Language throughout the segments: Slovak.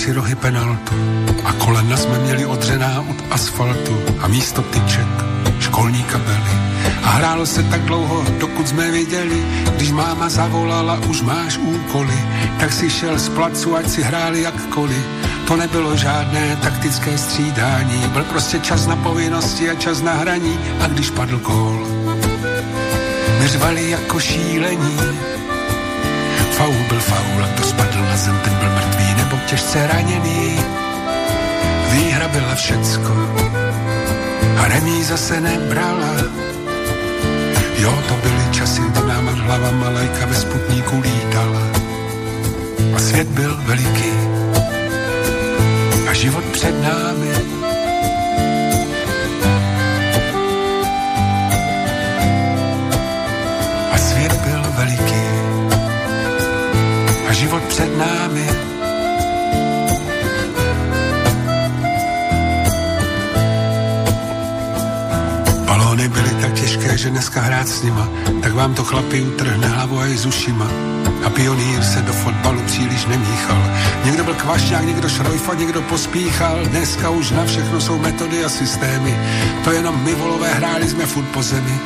tři rohy penaltu a kolena jsme měli odřená od asfaltu a místo tyček školní kabely. A hrálo se tak dlouho, dokud jsme viděli, když máma zavolala, už máš úkoly, tak si šel z placu, ať si hráli jakkoliv. To nebylo žádné taktické střídání, byl prostě čas na povinnosti a čas na hraní a když padl kól, my jako šílení, faul byl faul kdo spadl na zem, ten byl mrtvý nebo těžce raněný. Výhra byla všecko a remíza se nebrala. Jo, to byly časy, kdy nám hlava malajka ve sputníku lítala. A svět byl veliký a život před námi. Že dneska hrát s nima, tak vám to chlapi utrhne hlavu a i z ušima. A pionýr se do fotbalu příliš nemíchal. Někdo byl kvašňák, někdo šrojfa, někdo pospíchal. Dneska už na všechno jsou metody a systémy. To jenom my volové hráli jsme furt po zemi.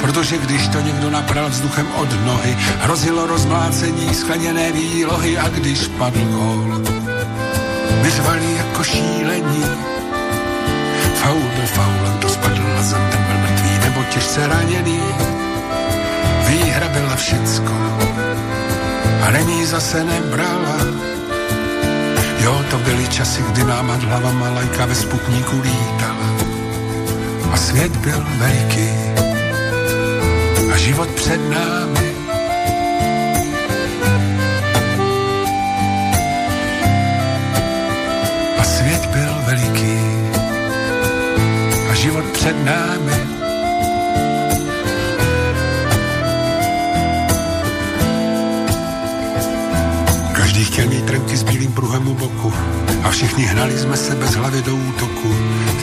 Protože když to někdo napral vzduchem od nohy, hrozilo rozmlácení skleněné výlohy a když padl gól, my řvali jako šílení. Faul byl faul, kdo spadl na zem, nebo těžce raněný. Výhra byla všecko a remíza se nebrala. Jo, to byly časy, kdy nám hlava malajka ve sputníku lítala. A svět byl veliký a život před námi. A svět byl veliký a život před námi. S bílým pruhem u boku a všichni hnali jsme se bez hlavy do útoku.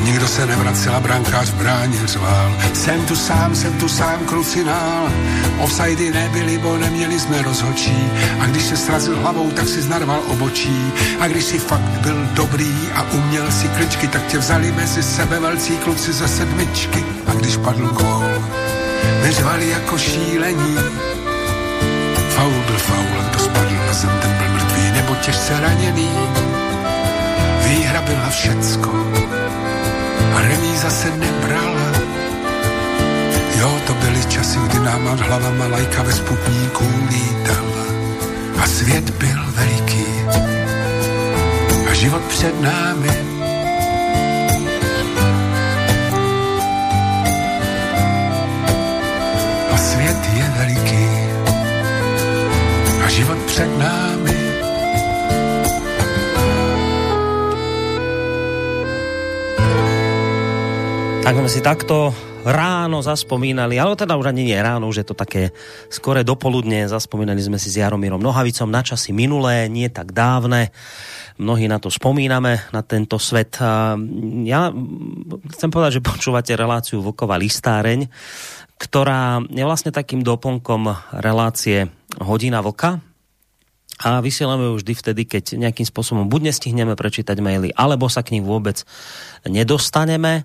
Nikdo se nevracel a brankář v bráně řval. Jsem tu sám, jsem tu sám, krucinál. Offsidy nebyly, bo neměli jsme rozhočí. A když se srazil hlavou, tak si znarval obočí. A když si fakt byl dobrý a uměl si kličky, tak tě vzali mezi sebe velcí kluci ze sedmičky. A když padl gól, vyřvali jako šílení. Faul byl faul, a kdo spadl na zem, ten byl nebo těžce raněný. Výhra byla všecko a remíza se nebrala. Jo, to byly časy, kdy nám nad hlavama lajka ve sputníku lítala. A svět byl veliký a život před námi. A svět je veliký a život před námi. Tak sme si takto ráno zaspomínali, ale teda už ani nie ráno, už je to také skore dopoludne, zaspomínali sme si s Jaromírom Nohavicom na časy minulé, nie tak dávne. Mnohí na to spomíname, na tento svet. Ja chcem povedať, že počúvate reláciu Vlková listáreň, ktorá je vlastne takým doplnkom relácie Hodina Vlka, a vysielame ju vždy vtedy, keď nejakým spôsobom buď nestihneme prečítať maily, alebo sa k ním vôbec nedostaneme.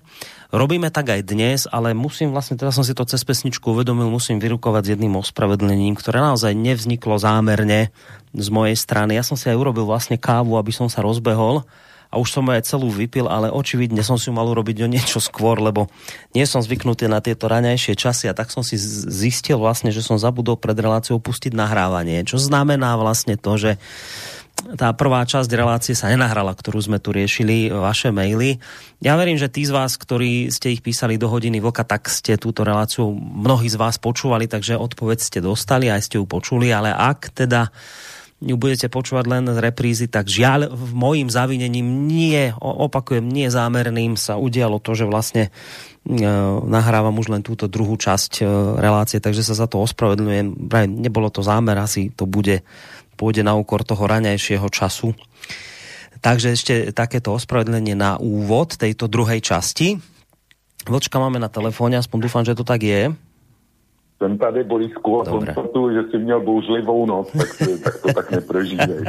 Robíme tak aj dnes, ale musím vlastne, teda som si to cez pesničku uvedomil, musím vyrukovať s jedným ospravedlením, ktoré naozaj nevzniklo zámerne z mojej strany. Ja som si aj urobil vlastne kávu, aby som sa rozbehol a už som aj celú vypil, ale očividne som si mal urobiť o niečo skôr, lebo nie som zvyknutý na tieto raňajšie časy a tak som si zistil vlastne, že som zabudol pred reláciou pustiť nahrávanie, čo znamená vlastne to, že tá prvá časť relácie sa nenahrala, ktorú sme tu riešili, vaše maily. Ja verím, že tí z vás, ktorí ste ich písali do hodiny voka, tak ste túto reláciu mnohí z vás počúvali, takže odpoveď ste dostali, aj ste ju počuli, ale ak teda ju budete počúvať len z reprízy, tak žiaľ v mojím zavinením nie, opakujem, nie zámerným sa udialo to, že vlastne e, nahrávam už len túto druhú časť e, relácie, takže sa za to ospravedlňujem. Nebolo to zámer, asi to bude pôjde na úkor toho raňajšieho času. Takže ešte takéto ospravedlenie na úvod tejto druhej časti. Vlčka máme na telefóne, aspoň dúfam, že to tak je. Jsem tady, Borisku, a konstatuju, že si měl bouřlivou noc, tak, tak to tak neprožívej.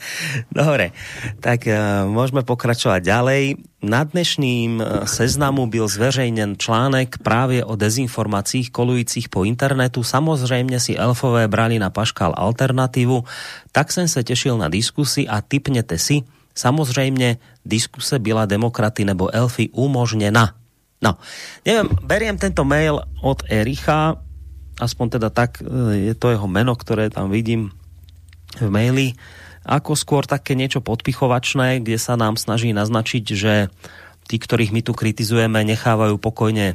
Dobre, tak uh, môžeme pokračovať ďalej. Na dnešným uh, seznamu byl zverejnen článek práve o dezinformáciích kolujúcich po internetu. Samozrejme si elfové brali na paškal alternatívu, tak som sa tešil na diskusi a typnete si, samozrejme diskuse byla demokraty nebo elfy umožnená. No, neviem, beriem tento mail od Ericha, aspoň teda tak e, je to jeho meno, ktoré tam vidím v maili, ako skôr také niečo podpichovačné, kde sa nám snaží naznačiť, že tí, ktorých my tu kritizujeme, nechávajú pokojne e,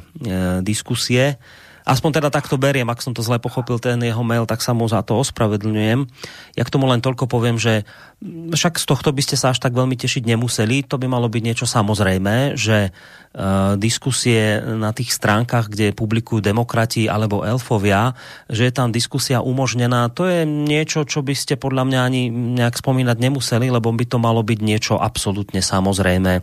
diskusie. Aspoň teda takto beriem, ak som to zle pochopil, ten jeho mail, tak sa mu za to ospravedlňujem. Ja k tomu len toľko poviem, že však z tohto by ste sa až tak veľmi tešiť nemuseli. To by malo byť niečo samozrejme, že uh, diskusie na tých stránkach, kde publikujú demokrati alebo elfovia, že je tam diskusia umožnená, to je niečo, čo by ste podľa mňa ani nejak spomínať nemuseli, lebo by to malo byť niečo absolútne samozrejme.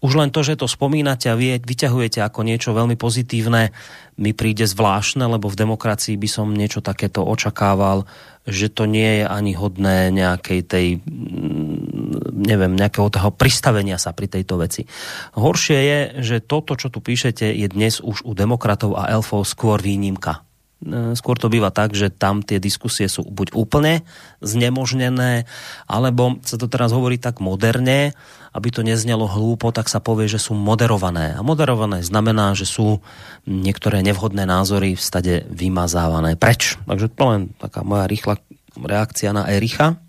Už len to, že to spomínate a vy vyťahujete ako niečo veľmi pozitívne, mi príde zvláštne, lebo v demokracii by som niečo takéto očakával že to nie je ani hodné nejakej tej mm, neviem, nejakého toho pristavenia sa pri tejto veci. Horšie je, že toto, čo tu píšete, je dnes už u demokratov a elfov skôr výnimka. E, skôr to býva tak, že tam tie diskusie sú buď úplne znemožnené, alebo sa to teraz hovorí tak moderne, aby to neznelo hlúpo, tak sa povie, že sú moderované. A moderované znamená, že sú niektoré nevhodné názory v stade vymazávané preč. Takže to len taká moja rýchla reakcia na Ericha.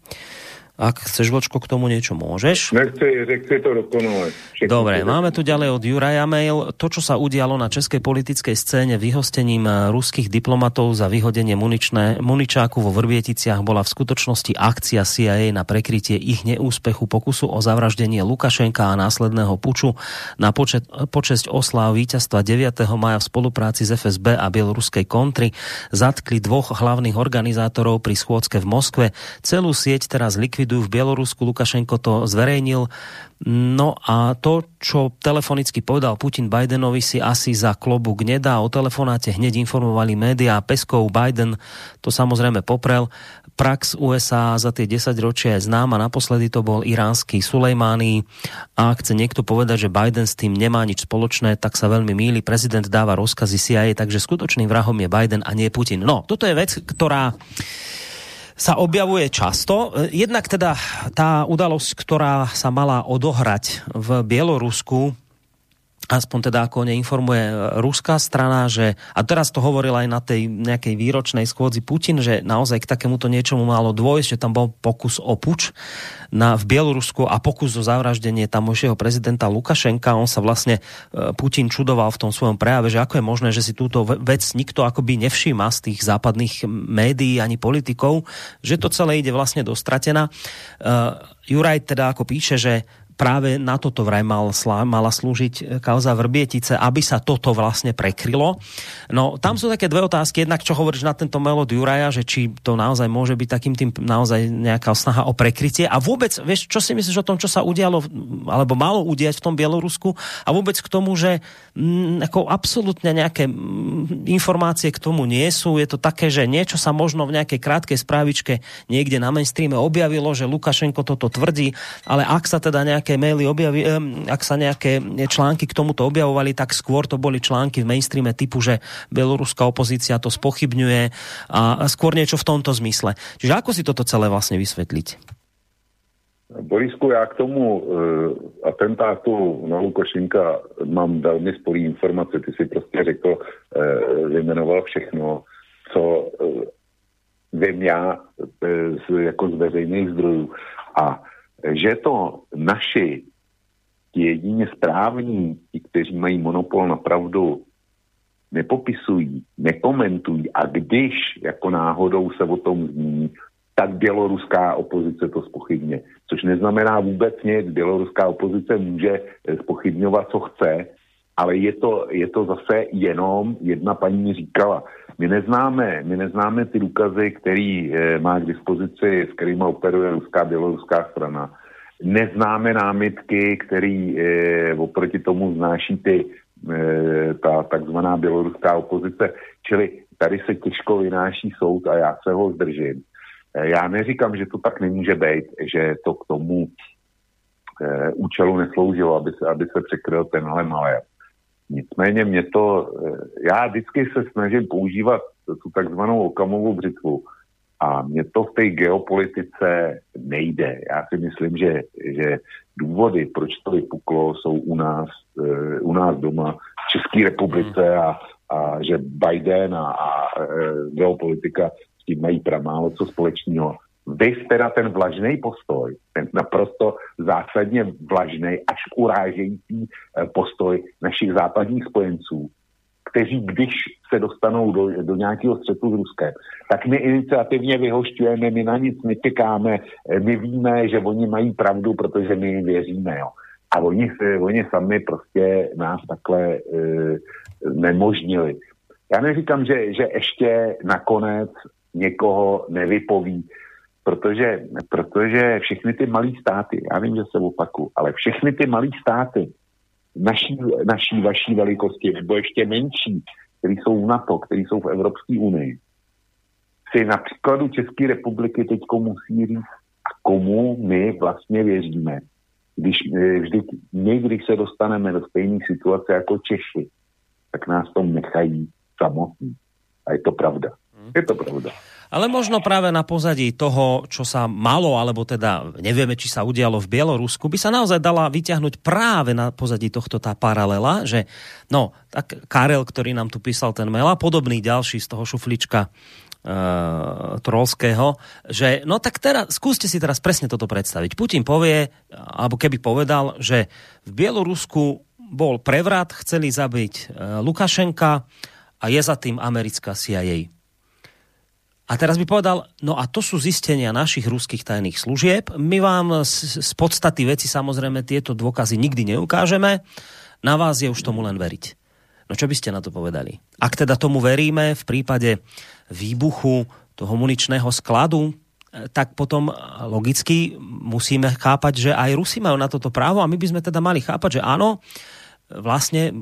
Ak chceš, Vočko, k tomu niečo môžeš. Nechci, nechci to dokonale. Dobre, máme tu ďalej od Juraja mail. To, čo sa udialo na českej politickej scéne vyhostením eh, ruských diplomatov za vyhodenie muničné, muničáku vo Vrbieticiach bola v skutočnosti akcia CIA na prekrytie ich neúspechu pokusu o zavraždenie Lukašenka a následného puču na počet, počesť osláv víťazstva 9. maja v spolupráci s FSB a bieloruskej kontry. Zatkli dvoch hlavných organizátorov pri schôdzke v Moskve. Celú sieť teraz likvidujú v Bielorusku. Lukašenko to zverejnil. No a to, čo telefonicky povedal Putin Bidenovi, si asi za klobúk nedá. O telefonáte hneď informovali médiá. Peskov Biden to samozrejme poprel. Prax USA za tie 10 ročia je známa. Naposledy to bol iránsky Sulejmány. A ak chce niekto povedať, že Biden s tým nemá nič spoločné, tak sa veľmi míli. Prezident dáva rozkazy CIA, takže skutočným vrahom je Biden a nie Putin. No, toto je vec, ktorá sa objavuje často. Jednak teda tá udalosť, ktorá sa mala odohrať v Bielorusku, aspoň teda ako neinformuje ruská strana, že, a teraz to hovoril aj na tej nejakej výročnej schôdzi Putin, že naozaj k takémuto niečomu malo dôjsť, že tam bol pokus o puč na, v Bielorusku a pokus o zavraždenie tamojšieho prezidenta Lukašenka. On sa vlastne e, Putin čudoval v tom svojom prejave, že ako je možné, že si túto vec nikto akoby nevšíma z tých západných médií ani politikov, že to celé ide vlastne dostratená. Uh, Juraj teda ako píše, že práve na toto vraj mal, mala slúžiť e, kauza Vrbietice, aby sa toto vlastne prekrylo. No tam sú také dve otázky. Jednak, čo hovoríš na tento melod Juraja, že či to naozaj môže byť takým tým naozaj nejaká snaha o prekrytie. A vôbec, vieš, čo si myslíš o tom, čo sa udialo, alebo malo udiať v tom Bielorusku a vôbec k tomu, že m, mm, ako absolútne nejaké mm, informácie k tomu nie sú. Je to také, že niečo sa možno v nejakej krátkej správičke niekde na mainstreame objavilo, že Lukašenko toto tvrdí, ale ak sa teda nejaké nejaké maily objavi, ak sa nejaké články k tomuto objavovali, tak skôr to boli články v mainstreame typu, že bieloruská opozícia to spochybňuje a skôr niečo v tomto zmysle. Čiže ako si toto celé vlastne vysvetliť? Borisku, já k tomu uh, atentátu na Lukašenka mám velmi spolý informace. Ty si prostě řekl, uh, vyjmenoval všechno, co uh, vím já uh, z, jako z veřejných zdrojů. A že to naši ti jedině správní, ti, kteří mají monopol na pravdu, nepopisují, nekomentují a když jako náhodou se o tom zmíní, tak běloruská opozice to spochybně. Což neznamená vůbec nic. Běloruská opozice může spochybňovat, co chce, ale je to, je to zase jenom, jedna paní říkala, my neznáme, my neznáme ty důkazy, který e, má k dispozici, s kterými operuje ruská běloruská strana. Neznáme námitky, který e, oproti tomu znáší ty ta takzvaná běloruská opozice. Čili tady se těžko vynáší soud a já se ho zdržím. Já neříkám, že to tak nemůže být, že to k tomu účelu nesloužilo, aby se, aby se překryl tenhle malé. Nicméně mě to, e, já vždycky se snažím používat tu takzvanou okamovou břitvu a mě to v té geopolitice nejde. Já si myslím, že, že důvody, proč to vypuklo, jsou u nás, e, u nás doma v České republice a, a že Biden a, a e, geopolitika s tím mají pramálo co společného. Vy teda ten vlažný postoj, ten naprosto zásadně vlažný až urážející e, postoj našich západních spojenců, kteří, když se dostanou do, do nějakého střetu s Ruskem, tak my iniciativně vyhošťujeme, my na nic netěkáme, e, my víme, že oni mají pravdu, protože my jim věříme. Jo. A oni, oni sami prostě nás takhle e, nemožnili. Já neříkám, že, že ještě nakonec někoho nevypoví, protože, protože všechny ty malé státy, já vím, že se opaku, ale všechny ty malé státy naší, naší, vaší velikosti, nebo ještě menší, které jsou v NATO, které jsou v Evropské unii, si na příkladu České republiky teď musí říct, a komu my vlastně věříme. Když, vždy, my, když se dostaneme do stejné situace jako Češi, tak nás tom nechají samotní. A je to pravda. Mhm. Je to pravda. Ale možno práve na pozadí toho, čo sa malo, alebo teda nevieme, či sa udialo v Bielorusku, by sa naozaj dala vyťahnuť práve na pozadí tohto tá paralela, že no, tak Karel, ktorý nám tu písal ten mail a podobný ďalší z toho šuflička uh, trolského, že no tak teraz, skúste si teraz presne toto predstaviť. Putin povie, alebo keby povedal, že v Bielorusku bol prevrat, chceli zabiť uh, Lukašenka a je za tým americká CIA. A teraz by povedal, no a to sú zistenia našich ruských tajných služieb. My vám z, z podstaty veci samozrejme tieto dôkazy nikdy neukážeme. Na vás je už tomu len veriť. No čo by ste na to povedali? Ak teda tomu veríme v prípade výbuchu toho muničného skladu, eh, tak potom logicky musíme chápať, že aj Rusi majú na toto právo a my by sme teda mali chápať, že áno, vlastne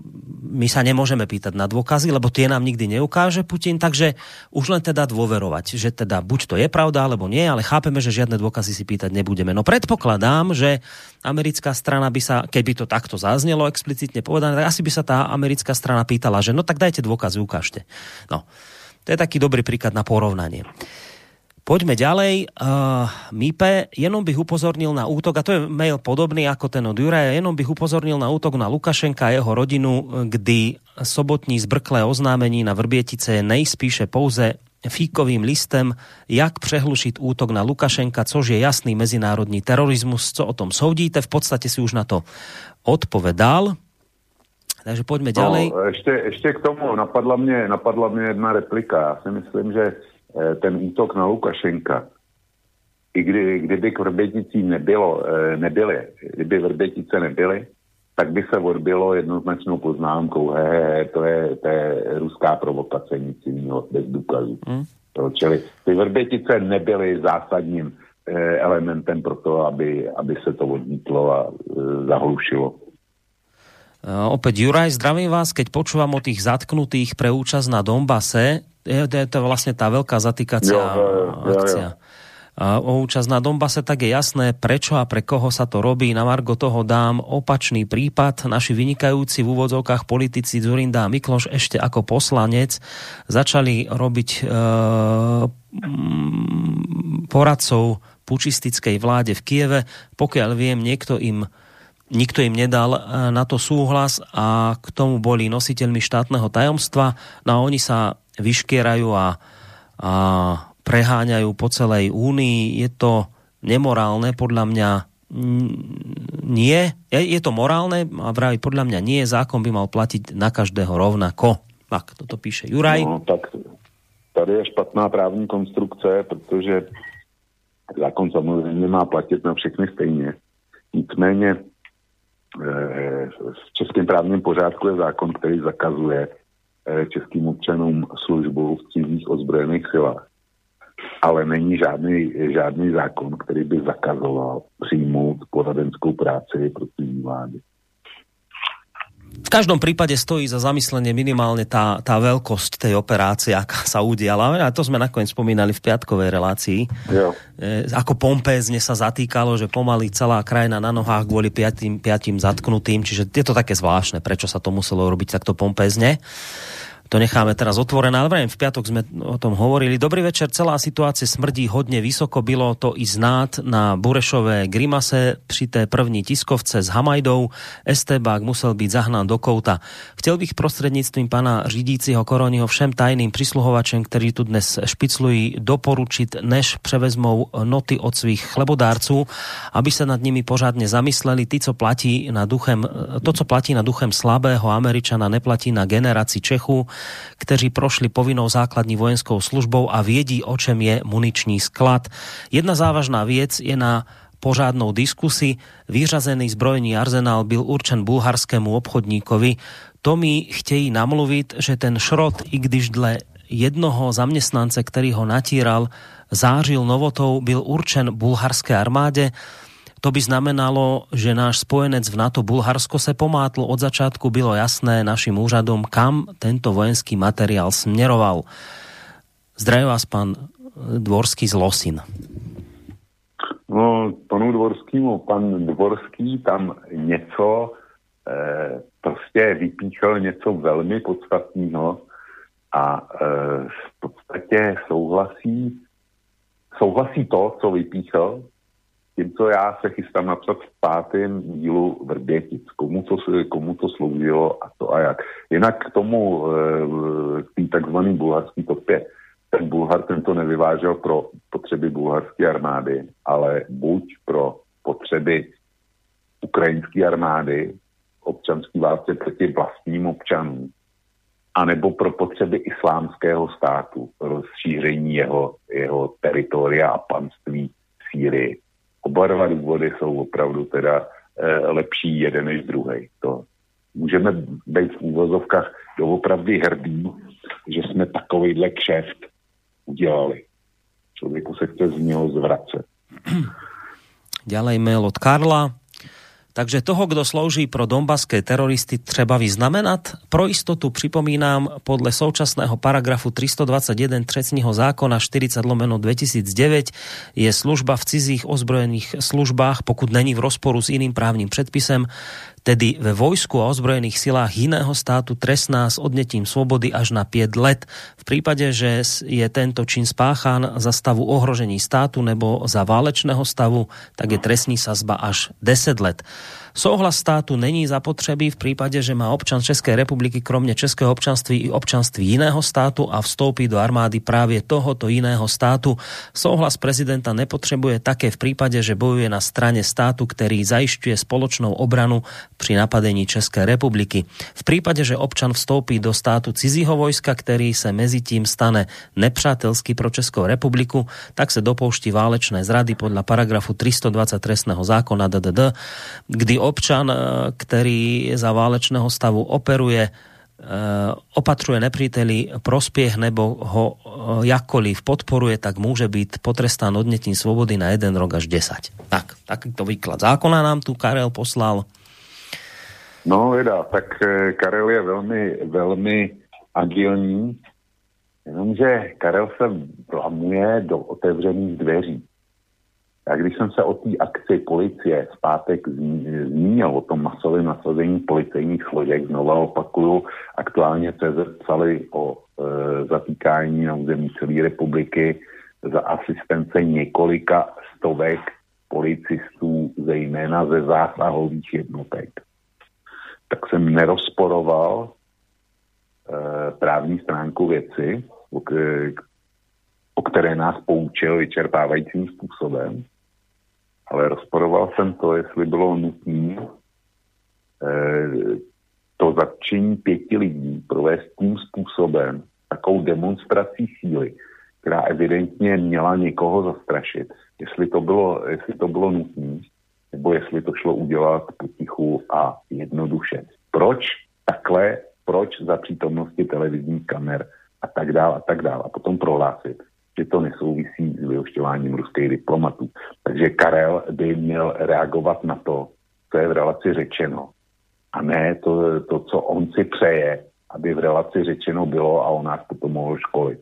my sa nemôžeme pýtať na dôkazy, lebo tie nám nikdy neukáže Putin, takže už len teda dôverovať, že teda buď to je pravda, alebo nie, ale chápeme, že žiadne dôkazy si pýtať nebudeme. No predpokladám, že americká strana by sa, keby to takto zaznelo explicitne povedané, tak asi by sa tá americká strana pýtala, že no tak dajte dôkazy, ukážte. No, to je taký dobrý príklad na porovnanie. Poďme ďalej. Uh, Mipe, jenom bych upozornil na útok, a to je mail podobný ako ten od Juraja, jenom bych upozornil na útok na Lukašenka a jeho rodinu, kdy sobotní zbrklé oznámení na Vrbietice je nejspíše pouze fíkovým listem, jak přehlušit útok na Lukašenka, což je jasný mezinárodní terorismus. Co o tom soudíte? V podstate si už na to odpovedal. Takže poďme ďalej. No, ešte, ešte k tomu napadla mne, napadla mne jedna replika. Ja si myslím, že Eh, ten útok na Lukašenka, i kdy, kdyby k Vrběticím nebylo, eh, nebyly, kdyby Vrbětice nebyly, tak by se odbylo jednoznačnou poznámkou, he, he, to, je, to je ruská provokace, nic jiného, bez důkazů. To, čili ty Vrbětice nebyly zásadním eh, elementem pro to, aby, aby se to odmítlo a eh, zahlušilo. Uh, opäť Juraj, zdravím vás, keď počúvam o tých zatknutých pre účasť na Dombase, je, to je to vlastne tá veľká zatýkacia jo, jo, jo, akcia. Jo, jo. A o účasť na Dombase, tak je jasné, prečo a pre koho sa to robí. Na Margo toho dám opačný prípad. Naši vynikajúci v úvodzovkách politici Zurinda a Mikloš ešte ako poslanec začali robiť e, poradcov pučistickej vláde v Kieve. Pokiaľ viem, niekto im nikto im nedal e, na to súhlas a k tomu boli nositeľmi štátneho tajomstva. No a oni sa vyškierajú a, a preháňajú po celej únii. Je to nemorálne, podľa mňa nie. Je, to morálne a vraví podľa mňa nie. Zákon by mal platiť na každého rovnako. Tak, toto píše Juraj. No, tak tady je špatná právní konstrukce, protože zákon samozřejmě má platit na všechny stejně. Nicméně v českém právním pořádku je zákon, který zakazuje Eh, českým občanům službu v cizích ozbrojených silách. Ale není žádný, žádný zákon, který by zakazoval přijmout poradenskou práci pro cizí vlády. V každom prípade stojí za zamyslenie minimálne tá, tá veľkosť tej operácie, aká sa udiala. A to sme nakoniec spomínali v piatkovej relácii. Jo. E, ako pompézne sa zatýkalo, že pomaly celá krajina na nohách kvôli piatým, piatým zatknutým. Čiže je to také zvláštne, prečo sa to muselo robiť takto pompézne to necháme teraz otvorené, ale v piatok sme o tom hovorili. Dobrý večer, celá situácia smrdí hodne vysoko, bylo to i znát na Burešové Grimase při té první tiskovce s Hamajdou. Estebák musel být zahnán do kouta. Chtěl bych prostřednictvím pana řídícího Koroniho všem tajným přisluhovačem, kteří tu dnes špiclují, doporučit, než převezmou noty od svých chlebodárců, aby se nad nimi pořádně zamysleli. Ty, co platí na duchem, to, co platí na duchem slabého Američana, neplatí na generaci Čechu kteří prošli povinnou základní vojenskou službou a vědí, o čem je muničný sklad. Jedna závažná věc je na pořádnou diskusi. Vyřazený zbrojný arzenál byl určen bulharskému obchodníkovi. To mi chtějí namluvit, že ten šrot, i když dle jednoho zaměstnance, který ho natíral, zářil novotou, byl určen bulharské armáde. To by znamenalo, že náš spojenec v NATO Bulharsko se pomátlo. Od začátku bylo jasné našim úřadom, kam tento vojenský materiál směroval. Zdraví vás pan Dvorský z Losin. No, panu Dvorskému, pan Dvorský tam něco eh, prostě vypíchal něco velmi podstatného a eh, v podstatě souhlasí, souhlasí to, co vypíchal, tím, co já se chystám napsat v pátém dílu Vrbětic, komu to, komu to sloužilo a to a jak. Jinak k tomu, eh, k tý takzvaný bulharský topě, ten Bulhar tento nevyvážel pro potřeby bulharské armády, ale buď pro potřeby ukrajinské armády, občanský válce proti vlastním občanům, anebo pro potřeby islámského státu, rozšíření jeho, jeho teritoria a panství v Sýrii. Oba dva důvody jsou opravdu teda e, lepší jeden než druhý. To můžeme být v úvozovkách doopravdy hrdý, že jsme takovýhle kšeft udělali. Člověku se chce z něho zvracet. Ďalej mail od Karla. Takže toho, kdo slouží pro dombaské teroristy, třeba vyznamenat? Pro istotu připomínám, podle současného paragrafu 321 trestního zákona 40 lomeno 2009 je služba v cizích ozbrojených službách, pokud není v rozporu s iným právním předpisem, tedy ve vojsku a ozbrojených silách jiného státu trestná s odnetím svobody až na 5 let. V prípade, že je tento čin spáchán za stavu ohrožení státu nebo za válečného stavu, tak je trestní sazba až 10 let. Souhlas státu není zapotřebí v případě, že má občan České republiky kromě českého občanství i občanství jiného státu a vstoupí do armády právě tohoto jiného státu. Souhlas prezidenta nepotřebuje také v případě, že bojuje na straně státu, který zajišťuje spoločnou obranu při napadení České republiky. V případě, že občan vstoupí do státu cizího vojska, který se mezi tím stane nepřátelský pro Českou republiku, tak se dopouští válečné zrady podle paragrafu 320 trestného zákona DDD, kdy občan, eh, ktorý za válečného stavu operuje, eh, opatruje nepříteli prospiech nebo ho eh, jakkoliv podporuje, tak môže byť potrestán odnetím svobody na jeden rok až 10. Tak, takýto výklad zákona nám tu Karel poslal. No, teda, tak Karel je velmi, velmi agilní, jenomže Karel se vlamuje do otevřených dveří. A když jsem se o té akci policie v pátek zmínil o tom masovém nasazení policejních složek, znovu opakuju, aktuálně CZ psali o e, zatýkání na území celé republiky za asistence několika stovek policistů, zejména ze zásahových jednotek. Tak jsem nerozporoval e, právní stránku věci, o, které nás poučil vyčerpávajícím způsobem ale rozporoval jsem to, jestli bylo nutné eh, to zatčení pěti lidí provést tím způsobem, takovou demonstrací síly, která evidentně měla někoho zastrašit, jestli to bylo, jestli to bylo nutné, nebo jestli to šlo udělat potichu a jednoduše. Proč takhle, proč za přítomnosti televizních kamer a tak dále a tak dále. A potom prohlásit, to nesouvisí s vyhošťováním ruských diplomatů. Takže Karel by měl reagovat na to, co je v relaci řečeno. a ne to, to, co on si přeje, aby v relaci řečeno bylo a on nás potom mohl školit.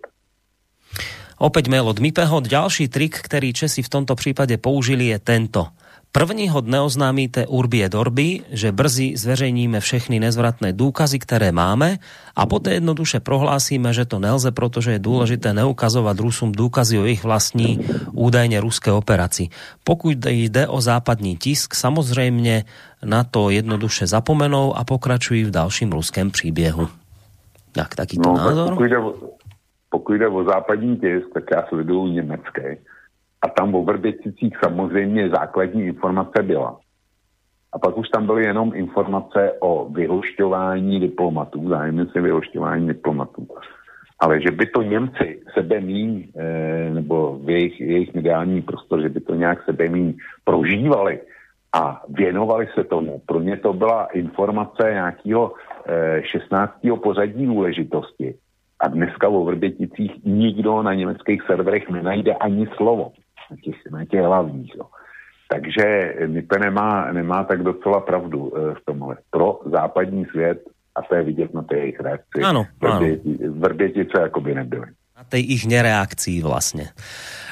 Opäť mail od Mipeho. Ďalší trik, ktorý Česi v tomto prípade použili, je tento. Prvního dne oznámíte Urbi et Orbi, že brzy zveřejníme všechny nezvratné důkazy, které máme a poté jednoduše prohlásíme, že to nelze, protože je důležité neukazovat Rusům důkazy o jejich vlastní údajně ruské operaci. Pokud jde o západní tisk, samozřejmě na to jednoduše zapomenou a pokračují v dalším ruském příběhu. Tak, takýto no, názor? Pokud jde, o, pokud jde o západní tisk, tak já sleduju německý a tam o Vrběticích samozřejmě základní informace byla. A pak už tam byly jenom informace o vyhošťování diplomatů, zájemně se vyhošťování diplomatů. Ale že by to Němci sebe míň, e, nebo v jejich, jejich mediální prostor, že by to nějak sebe míň prožívali a věnovali se tomu. Pro ně to byla informace nějakého e, 16. pořadí důležitosti. A dneska o Vrběticích nikdo na německých serverech nenajde ani slovo těch, na těch hlavních. Jo. Takže Nipe nemá, nemá tak docela pravdu e, v tomhle. Pro západní svět, a to je vidět na té jejich reakci, ano, Vrbětice jako by nebyly. Na tej ich nereakcii vlastne.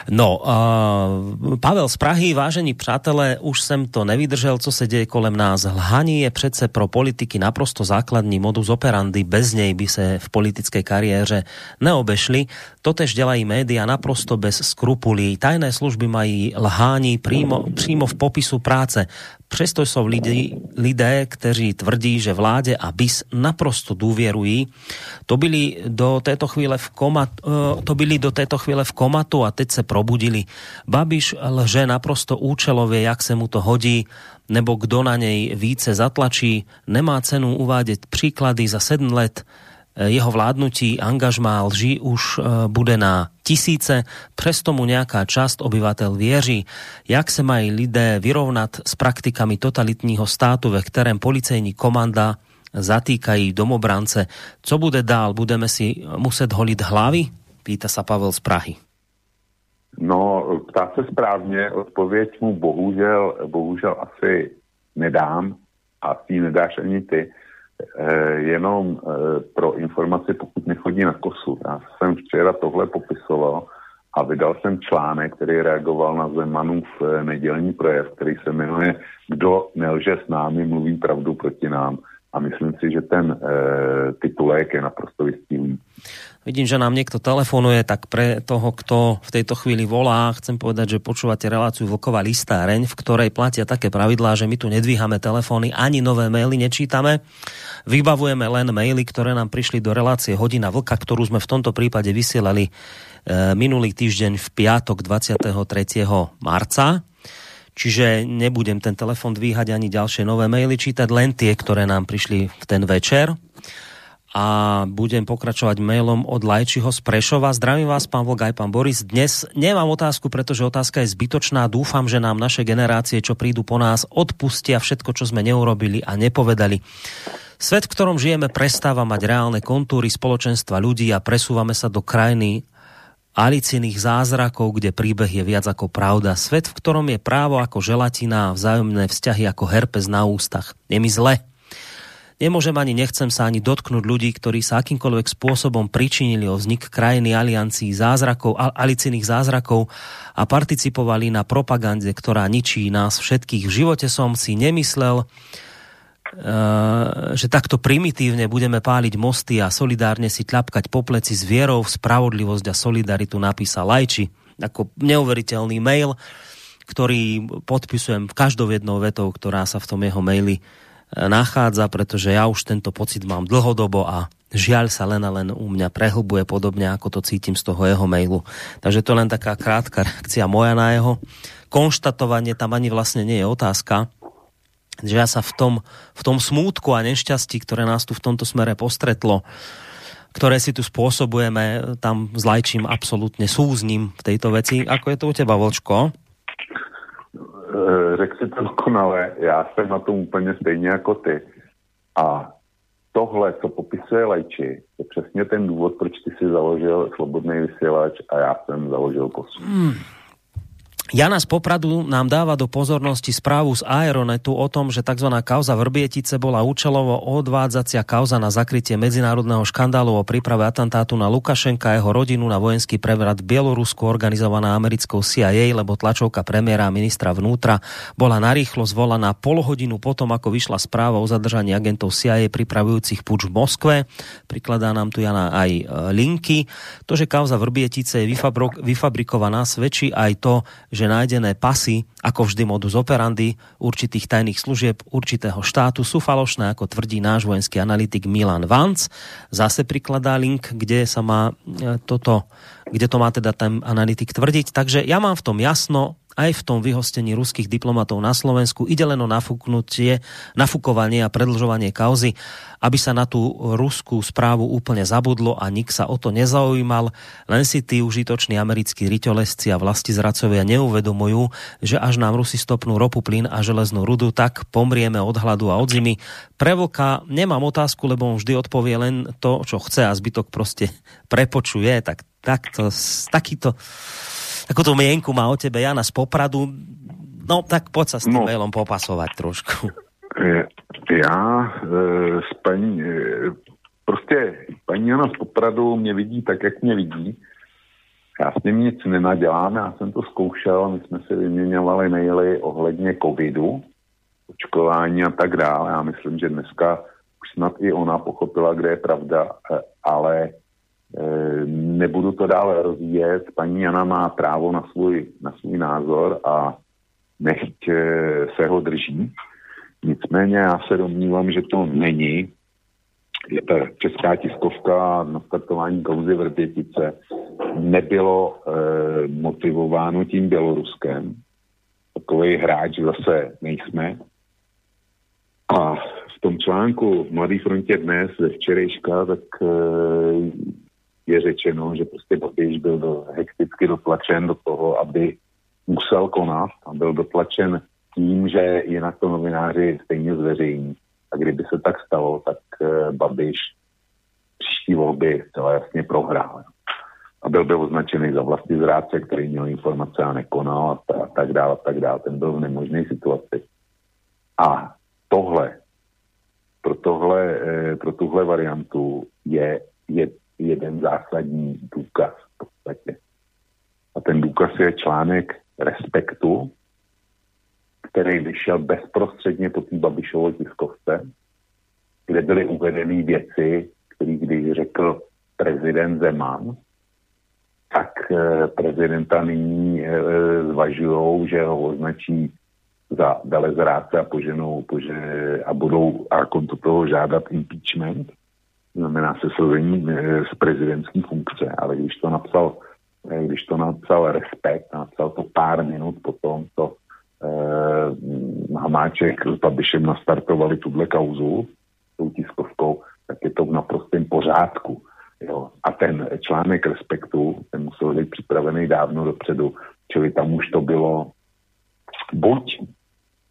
No, uh, Pavel z Prahy, vážení přátelé, už jsem to nevydržel, co se děje kolem nás. Lhaní je přece pro politiky naprosto základní modus operandi, bez něj by se v politické kariéře neobešli. Totež dělají média naprosto bez skrupulí. Tajné služby mají lhání přímo, přímo v popisu práce. Přesto jsou lidi, lidé, kteří tvrdí, že vládě a BIS naprosto důvěrují. To byli do této chvíle v komat, uh, to byli do této chvíle v komatu a teď se probudili. Babiš lže naprosto účelově, jak se mu to hodí, nebo kdo na nej více zatlačí. Nemá cenu uvádět příklady za 7 let jeho vládnutí, angažmá lží už e, bude na tisíce, přesto mu nějaká část obyvatel věří. Jak se mají lidé vyrovnat s praktikami totalitního státu, ve kterém policejní komanda zatýkají domobrance. Co bude dál? Budeme si muset holit hlavy? Pýta sa Pavel z Prahy. No, ptá se správně, odpověď mu bohužel, bohužel asi nedám a ty nedáš ani ty. E, jenom e, pro informaci, pokud nechodí na kosu. Já jsem včera tohle popisoval a vydal jsem článek, který reagoval na Zemanův e, nedělní projev, který se jmenuje Kdo nelže s námi, mluví pravdu proti nám. A myslím si, že ten e, titulek je naprosto vystihující. Vidím, že nám niekto telefonuje, tak pre toho, kto v tejto chvíli volá, chcem povedať, že počúvate reláciu Vlková listáreň, v ktorej platia také pravidlá, že my tu nedvíhame telefóny, ani nové maily nečítame. Vybavujeme len maily, ktoré nám prišli do relácie Hodina Vlka, ktorú sme v tomto prípade vysielali e, minulý týždeň v piatok 23. marca. Čiže nebudem ten telefon dvíhať ani ďalšie nové maily čítať, len tie, ktoré nám prišli v ten večer a budem pokračovať mailom od Lajčiho z Prešova. Zdravím vás, pán Vlk, aj pán Boris. Dnes nemám otázku, pretože otázka je zbytočná. Dúfam, že nám naše generácie, čo prídu po nás, odpustia všetko, čo sme neurobili a nepovedali. Svet, v ktorom žijeme, prestáva mať reálne kontúry spoločenstva ľudí a presúvame sa do krajiny aliciných zázrakov, kde príbeh je viac ako pravda. Svet, v ktorom je právo ako želatina a vzájomné vzťahy ako herpes na ústach. Je mi zle. Nemôžem ani nechcem sa ani dotknúť ľudí, ktorí sa akýmkoľvek spôsobom pričinili o vznik krajiny aliancií zázrakov, alicených zázrakov a participovali na propagande, ktorá ničí nás všetkých. V živote som si nemyslel, že takto primitívne budeme páliť mosty a solidárne si tľapkať po pleci s vierou v spravodlivosť a solidaritu napísal Lajči. Ako neuveriteľný mail, ktorý podpisujem každou jednou vetou, ktorá sa v tom jeho maili nachádza, pretože ja už tento pocit mám dlhodobo a žiaľ sa len a len u mňa prehlbuje podobne, ako to cítim z toho jeho mailu. Takže to len taká krátka reakcia moja na jeho konštatovanie, tam ani vlastne nie je otázka, že ja sa v tom, v tom smútku a nešťastí, ktoré nás tu v tomto smere postretlo, ktoré si tu spôsobujeme, tam s Lajčím absolútne súzním v tejto veci. Ako je to u teba, Vočko? Eh, řekl si to dokonale, já jsem na tom úplně stejně jako ty. A tohle, co popisuje Lejči, je přesně ten důvod, proč ty si založil Slobodný vysílač a já jsem založil kosu. Hmm. Jana z Popradu nám dáva do pozornosti správu z Aeronetu o tom, že tzv. kauza Vrbietice bola účelovo odvádzacia kauza na zakrytie medzinárodného škandálu o príprave atentátu na Lukašenka a jeho rodinu na vojenský prevrat v Bielorusku organizovaná americkou CIA, lebo tlačovka premiéra a ministra vnútra bola narýchlo zvolaná pol hodinu potom, ako vyšla správa o zadržaní agentov CIA pripravujúcich puč v Moskve. Prikladá nám tu Jana aj e, linky. To, že kauza Vrbietice je vyfabrikovaná, svedčí aj to, že nájdené pasy, ako vždy modus operandi určitých tajných služieb určitého štátu sú falošné, ako tvrdí náš vojenský analytik Milan Vance. Zase prikladá link, kde sa má e, toto, kde to má teda ten analytik tvrdiť. Takže ja mám v tom jasno, aj v tom vyhostení ruských diplomatov na Slovensku. Ide len o nafúknutie, nafúkovanie a predlžovanie kauzy, aby sa na tú ruskú správu úplne zabudlo a nik sa o to nezaujímal. Len si tí užitoční americkí ryťolesci a vlasti zracovia neuvedomujú, že až nám Rusi stopnú ropu, plyn a železnú rudu, tak pomrieme od hladu a od zimy. Pre nemám otázku, lebo on vždy odpovie len to, čo chce a zbytok proste prepočuje. Tak, takto, takýto takúto mienku má o tebe Jana z Popradu. No tak poď sa s tým no. mailom popasovať trošku. Já e, s paní, e, prostě paní Jana z Popradu mě vidí tak, jak mě vidí. Já s ním nic nenadělám, já jsem to zkoušel, my jsme si vyměňovali maily ohledně covidu, očkování a tak dále. Já myslím, že dneska už snad i ona pochopila, kde je pravda, e, ale nebudu to dále rozvíjet. Paní Jana má právo na svůj, na svůj názor a nechť eh, se ho drží. Nicméně já se domnívám, že to není. Je to česká tiskovka na startování kauzy Vrbětice nebylo e, motivováno tím Běloruskem. Takový hráč zase nejsme. A v tom článku Mladý frontě dnes ze včerejška, tak e, je řečeno, že prostě Babiš byl do, hekticky dotlačen do toho, aby musel konat a byl dotlačen tím, že jinak to novináři stejně zveřejní. A kdyby se tak stalo, tak uh, Babiš příští volby zcela jasně prohrál. A byl by označený za vlastní zrádce, který měl informace a nekonal a, a tak dále, a tak dále. Ten byl v nemožné situaci. A tohle, pro, tohle, eh, pro tuhle variantu je, je jeden zásadní důkaz v podstatě. A ten důkaz je článek Respektu, který vyšel bezprostředně po té Babišovo tiskovce, kde byly uvedeny věci, které když řekl prezident Zeman, tak eh, prezidenta nyní eh, zvažují, že ho označí za velezrádce a poženou, pože, a budou a konto toho žádat impeachment znamená sezení eh, z prezidentské funkce, ale když to napsal, eh, když to napsal Respekt, napsal to pár minut potom, to eh, Hamáček s Babišem nastartovali tuhle kauzu, tou tiskovkou, tak je to v naprostém pořádku. Jo. A ten článek Respektu, ten musel být připravený dávno dopředu, čili tam už to bylo buď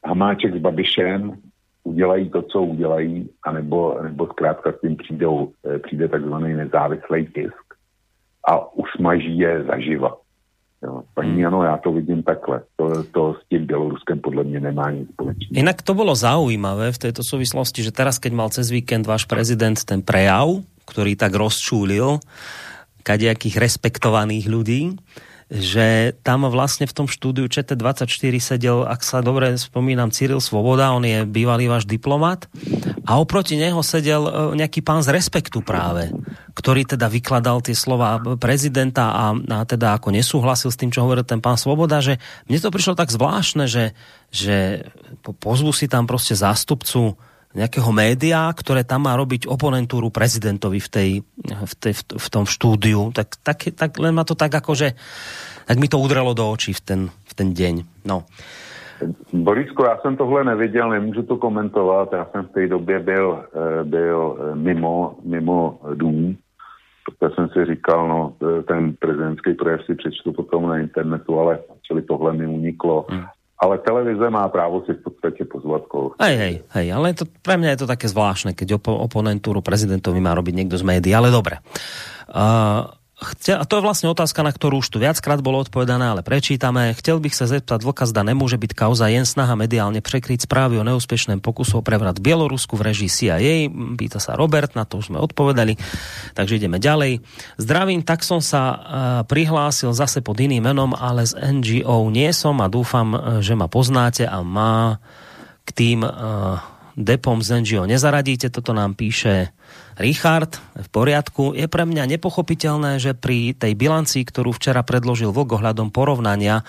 Hamáček s Babišem udělají to, co udělají, anebo, nebo zkrátka s tím přijdou, eh, přijde takzvaný nezávislý tisk a usmaží je zaživa. Jo. Paní hmm. ano, já to vidím takhle. To, to s tím Běloruskem podle mě nemá nic společného. Inak to bolo zaujímavé v tejto súvislosti, že teraz, keď mal cez víkend váš prezident ten prejav, ktorý tak rozčúlil kadejakých respektovaných ľudí, že tam vlastne v tom štúdiu ČT24 sedel, ak sa dobre spomínam, Cyril Svoboda, on je bývalý váš diplomat a oproti neho sedel e, nejaký pán z Respektu práve, ktorý teda vykladal tie slova prezidenta a, a teda ako nesúhlasil s tým, čo hovoril ten pán Svoboda, že mne to prišlo tak zvláštne, že, že pozvu si tam proste zástupcu nejakého média, ktoré tam má robiť oponentúru prezidentovi v, tej, v, tej, v tom štúdiu, tak, tak, tak len ma to tak akože, tak mi to udrelo do očí v ten, v ten deň. No. Borisko, já jsem tohle neviděl, nemůžu to komentovat. Já jsem v té době byl, eh, byl eh, mimo, mimo dům, protože jsem si říkal, no, ten prezidentský projev si přečtu potom na internetu, ale čili tohle mi uniklo. Hmm ale televize má právo si v podstate pozvať koho. Hej, hej, hej, ale to, pre mňa je to také zvláštne, keď op- oponentúru prezidentovi má robiť niekto z médií, ale dobre. Uh, Chce, a to je vlastne otázka, na ktorú už tu viackrát bolo odpovedané, ale prečítame. Chcel bych sa zeptat, vlka zda nemôže byť kauza jen snaha mediálne prekryť správy o neúspešnom pokusu o prevrat Bielorusku v režii CIA. Pýta sa Robert, na to už sme odpovedali. Takže ideme ďalej. Zdravím, tak som sa uh, prihlásil zase pod iným menom, ale z NGO nie som a dúfam, že ma poznáte a má k tým uh, depom z NGO nezaradíte. Toto nám píše Richard, v poriadku. Je pre mňa nepochopiteľné, že pri tej bilancii, ktorú včera predložil Vok ohľadom porovnania,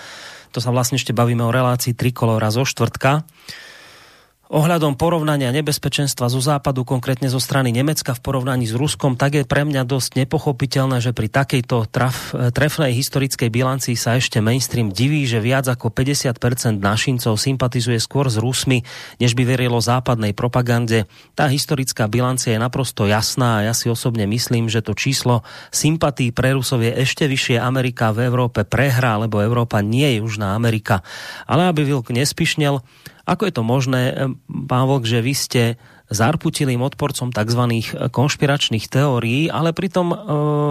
to sa vlastne ešte bavíme o relácii trikolora zo štvrtka, ohľadom porovnania nebezpečenstva zo západu, konkrétne zo strany Nemecka v porovnaní s Ruskom, tak je pre mňa dosť nepochopiteľné, že pri takejto traf, trefnej historickej bilancii sa ešte mainstream diví, že viac ako 50% našincov sympatizuje skôr s Rusmi, než by verilo západnej propagande. Tá historická bilancia je naprosto jasná a ja si osobne myslím, že to číslo sympatí pre Rusov je ešte vyššie Amerika v Európe prehrá, lebo Európa nie je Južná Amerika. Ale aby Vilk nespišnel, ako je to možné, pán Vlk, že vy ste zarputilým odporcom tzv. konšpiračných teórií, ale pritom e,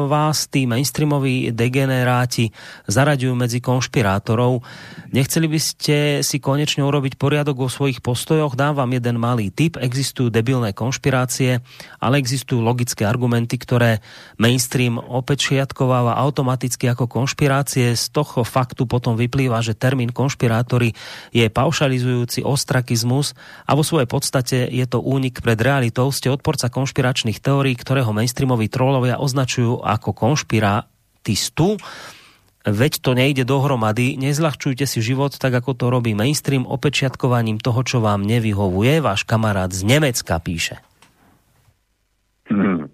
vás tí mainstreamoví degeneráti zaraďujú medzi konšpirátorov. Nechceli by ste si konečne urobiť poriadok vo svojich postojoch? Dám vám jeden malý tip. Existujú debilné konšpirácie, ale existujú logické argumenty, ktoré mainstream opečiatkováva automaticky ako konšpirácie. Z toho faktu potom vyplýva, že termín konšpirátory je paušalizujúci ostrakizmus a vo svojej podstate je to únik únik pred realitou, ste odporca konšpiračných teórií, ktorého mainstreamoví trolovia označujú ako konšpiratistu. Veď to nejde dohromady, nezľahčujte si život tak, ako to robí mainstream opečiatkovaním toho, čo vám nevyhovuje. Váš kamarát z Nemecka píše. Hmm.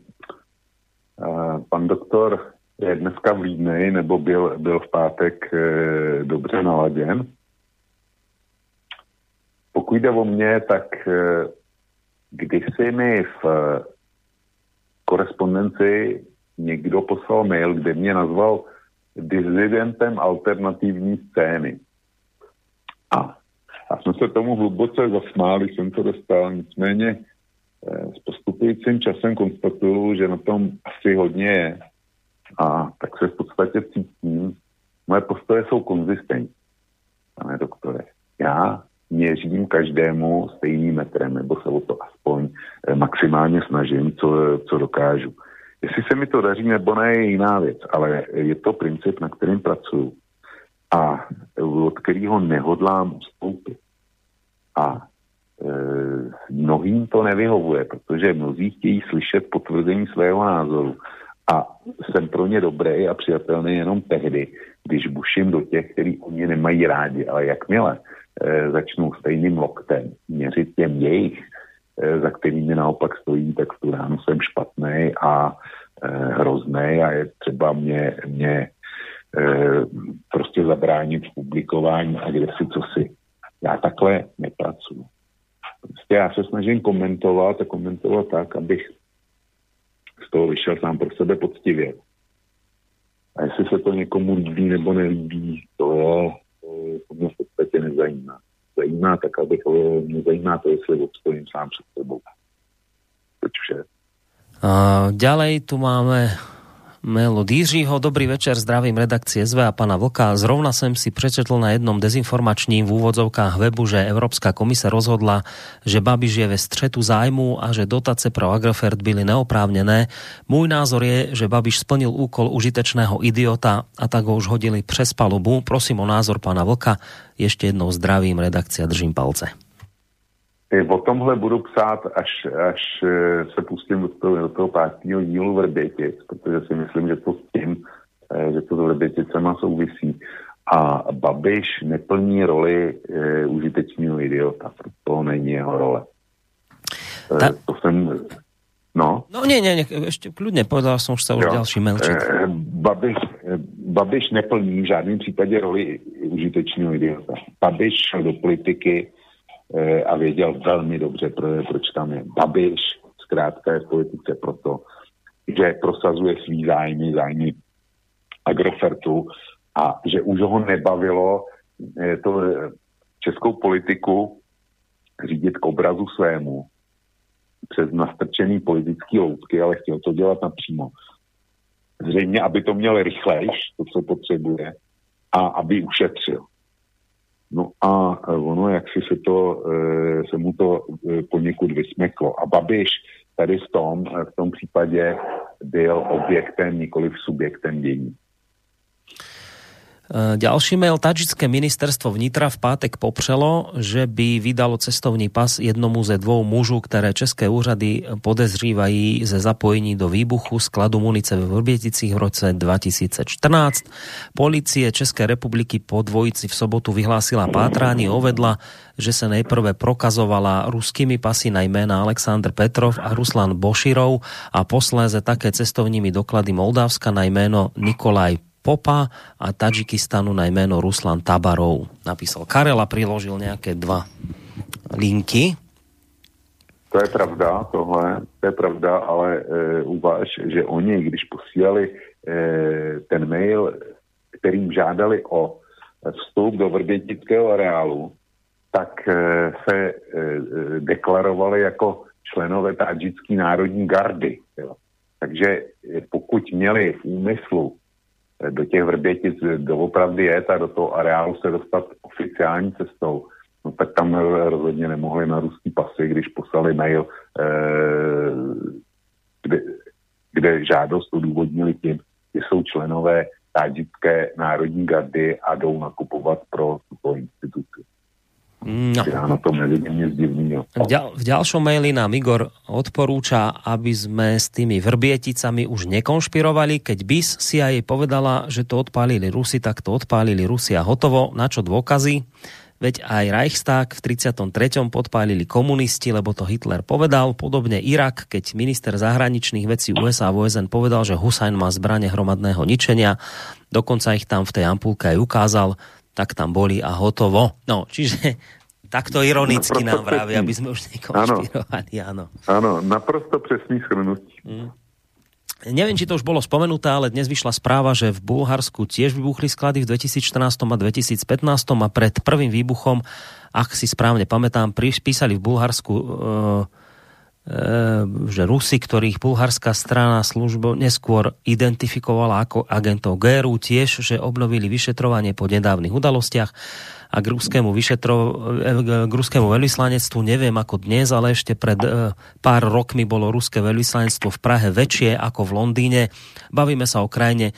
Pan doktor je dneska v Lídnej, nebo byl, byl v pátek e, dobře naladěn. Pokud jde o mě, tak e, kdysi mi v eh, korespondenci někdo poslal mail, kde mě nazval dizidentem alternativní scény. A já jsem se tomu hluboce zasmál, když jsem to dostal, nicméně eh, s postupujícím časem konstatuju, že na tom asi hodně je. A tak se v podstatě cítím, moje postoje jsou konzistentní, pane doktore. Já měřím každému stejným metrem, nebo se o to aspoň eh, maximálně snažím, co, co dokážu. Jestli se mi to daří nebo ne, je jiná věc, ale je to princip, na kterým pracuju a od kterého nehodlám ustoupit. A e, mnohým to nevyhovuje, protože mnozí chtějí slyšet potvrzení svého názoru a jsem pro ně dobrý a přijatelný jenom tehdy, když buším do těch, který oni nemají rádi. Ale jakmile Eh, začnou stejným loktem měřit těm jejich, eh, za kterými naopak stojí, tak v tu ránu jsem špatný a eh, hrozný a je třeba mě, mě prostě zabránit v publikování a kde si co si. Já takhle nepracuji. Prostě já se snažím komentovat a komentovat tak, abych z toho vyšel sám pro sebe poctivě. A jestli se to někomu líbí nebo nelíbí, to je to mě podstatě nezajímá. Zajímá tak, abych, mě zajímá to, jestli obstojím sám před sebou. Toť vše. Uh, ďalej tu máme mail od. Dobrý večer, zdravím redakcie SV a pana Vlka. Zrovna jsem si přečetl na jednom dezinformačním v úvodzovkách webu, že Európska komise rozhodla, že Babiš je ve střetu zájmu a že dotace pro Agrofert byly neoprávnené. Můj názor je, že Babiš splnil úkol užitečného idiota a tak ho už hodili přes palubu. Prosím o názor pana Vlka. Ještě jednou zdravím, redakcia, držím palce. O tomhle budu psát, až, až eh, se pustím do toho, do toho pátního dílu Vrbětic, protože si myslím, že to s tím, eh, že to s Vrběticema souvisí. A Babiš neplní roli e, užitečného idiota, to není jeho role. Ta... E, to jsem... No? No nie, nie, nie, ešte kľudne povedal som, že sa už jo. ďalší. E, Babiš, Babiš neplní v žádném případě roli užitečného idiota. Babiš do politiky Eh, a věděl velmi dobře, proč tam je. Babiš zkrátka je v politice proto, že prosazuje svý zájmy, zájmy Agrofertu a že už ho nebavilo eh, to eh, českou politiku řídit k obrazu svému přes nastrčený politický loutky, ale chtěl to dělat napřímo. Zřejmě, aby to měl rychlejš, to, co potřebuje, a aby ušetřil. No a ono, jak si se, to, se mu to poněkud vysmeklo. A Babiš tady v tom, v tom případě byl objektem, nikoli subjektem dění. E, ďalší mail. Tadžické ministerstvo vnitra v pátek popřelo, že by vydalo cestovní pas jednomu ze dvou mužů, ktoré české úřady podezřívají ze zapojení do výbuchu skladu munice v Vrběticích v roce 2014. Policie České republiky po dvojici v sobotu vyhlásila pátrání, ovedla, že sa nejprve prokazovala ruskými pasy na jména Aleksandr Petrov a Ruslan Boširov a posléze také cestovními doklady Moldavska na jméno Nikolaj Popa a Tadžikistanu na jméno Ruslan Tabarov. Napísal Karel a priložil nějaké dva linky. To je pravda, tohle, to je pravda, ale e, uváž, že oni, když posílali e, ten mail, kterým žádali o vstup do vrbětického areálu, tak e, se e, deklarovali jako členové tadžické národní gardy. Jo. Takže e, pokud měli v úmyslu do těch Vrbětic doopravdy jet a do toho areálu se dostat oficiální cestou, no tak tam rozhodně nemohli na ruský pasy, když poslali mail, eh, kde, kde žádost odůvodnili tím, že jsou členové tádžické národní gardy a jdou nakupovat pro tuto instituci. No. Ja na tom nevidím nic divného. V, ďal, v ďalšom maili nám Igor odporúča, aby sme s tými vrbieticami už nekonšpirovali. Keď BIS si aj povedala, že to odpálili Rusi, tak to odpálili Rusi a hotovo. Na čo dôkazy? Veď aj Reichstag v 33. podpálili komunisti, lebo to Hitler povedal. Podobne Irak, keď minister zahraničných vecí USA a OSN povedal, že Hussein má zbranie hromadného ničenia. Dokonca ich tam v tej ampulke aj ukázal tak tam boli a hotovo. No, čiže takto ironicky nám vraví, aby sme už nekonšpirovali, áno. Áno, naprosto presný shrnutí. Mm. Neviem, či to už bolo spomenuté, ale dnes vyšla správa, že v Bulharsku tiež vybuchli sklady v 2014 a 2015 a pred prvým výbuchom, ak si správne pamätám, písali v Bulharsku e, že Rusi, ktorých bulharská strana službo neskôr identifikovala ako agentov GRU, tiež, že obnovili vyšetrovanie po nedávnych udalostiach a k ruskému, vyšetro, k ruskému veľvyslanectvu, neviem ako dnes, ale ešte pred e, pár rokmi bolo ruské veľvyslanectvo v Prahe väčšie ako v Londýne. Bavíme sa o krajine,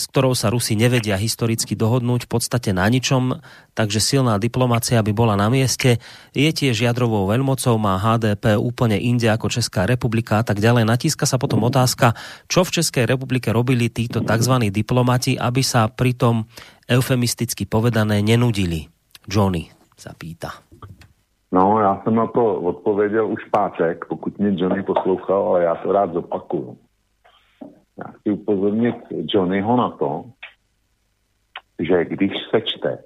s ktorou sa Rusi nevedia historicky dohodnúť v podstate na ničom, takže silná diplomácia by bola na mieste. Je tiež jadrovou veľmocou, má HDP úplne inde ako Česká republika a tak ďalej. Natíska sa potom otázka, čo v Českej republike robili títo tzv. diplomati, aby sa pritom eufemisticky povedané nenudili. Johnny sa pýta. No, já jsem na to odpověděl už pátek, pokud mě Johnny poslouchal, ale já to rád zopakuju. Já chci upozornit Johnnyho na to, že když se čte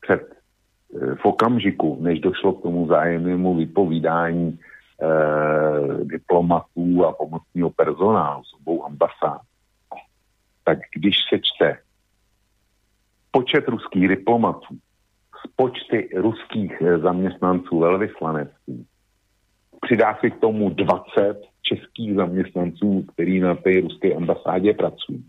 před, eh, v okamžiku, než došlo k tomu zájemnému vypovídání eh, diplomatů a pomocního personálu z obou ambasád, tak když se čte počet ruských diplomatů počty ruských eh, zaměstnanců velvyslanectví. Přidá si k tomu 20 českých zaměstnanců, který na té ruské ambasádě pracují.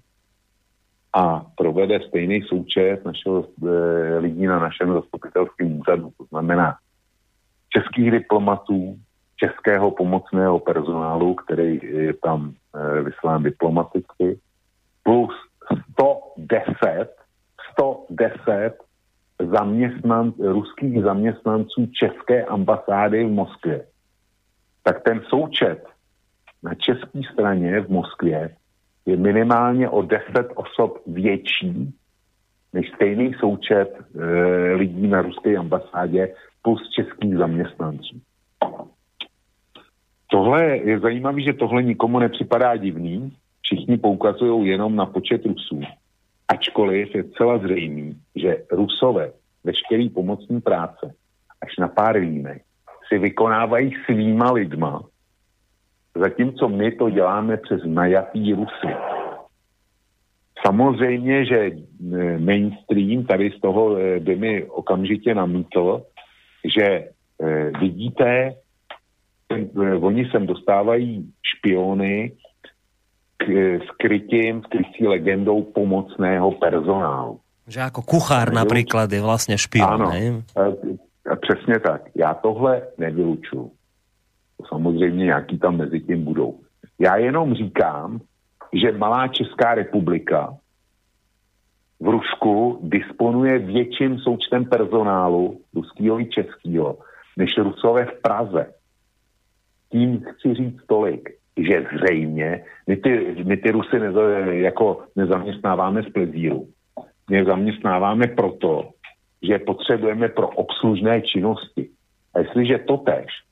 A provede stejný součet našeho, e, lidí na našem zastupitelském úřadu, to znamená českých diplomatů, českého pomocného personálu, který je tam e, vyslán diplomaticky, plus 110, 110 zaměstnan, ruských zaměstnanců České ambasády v Moskvě, tak ten součet na české straně v Moskvě je minimálně o 10 osob větší než stejný součet e, lidí na ruské ambasádě plus českých zaměstnanců. Tohle je zajímavé, že tohle nikomu nepřipadá divný. Všichni poukazují jenom na počet Rusů. Ačkoliv je celá zřejmý, že Rusové veškerý pomocní práce, až na pár výjimek, si vykonávají svýma lidma, zatímco my to děláme přes najatý Rusy. Samozřejmě, že e, mainstream tady z toho e, by mi okamžitě namítl, že e, vidíte, oni sem dostávají špiony k skrytím, skrytí legendou pomocného personálu. Že jako kuchár například je vlastně špion, Ano, ne? přesně tak. Já tohle nevylučuju. Samozřejmě nějaký tam mezi tím budou. Já jenom říkám, že malá Česká republika v Rusku disponuje větším součtem personálu ruského i českého, než Rusové v Praze. Tím chci říct tolik, že zřejmě my ty, my ty Rusy neza, jako nezaměstnáváme z plezíru. My zaměstnáváme proto, že potřebujeme pro obslužné činnosti. A jestliže totež eh,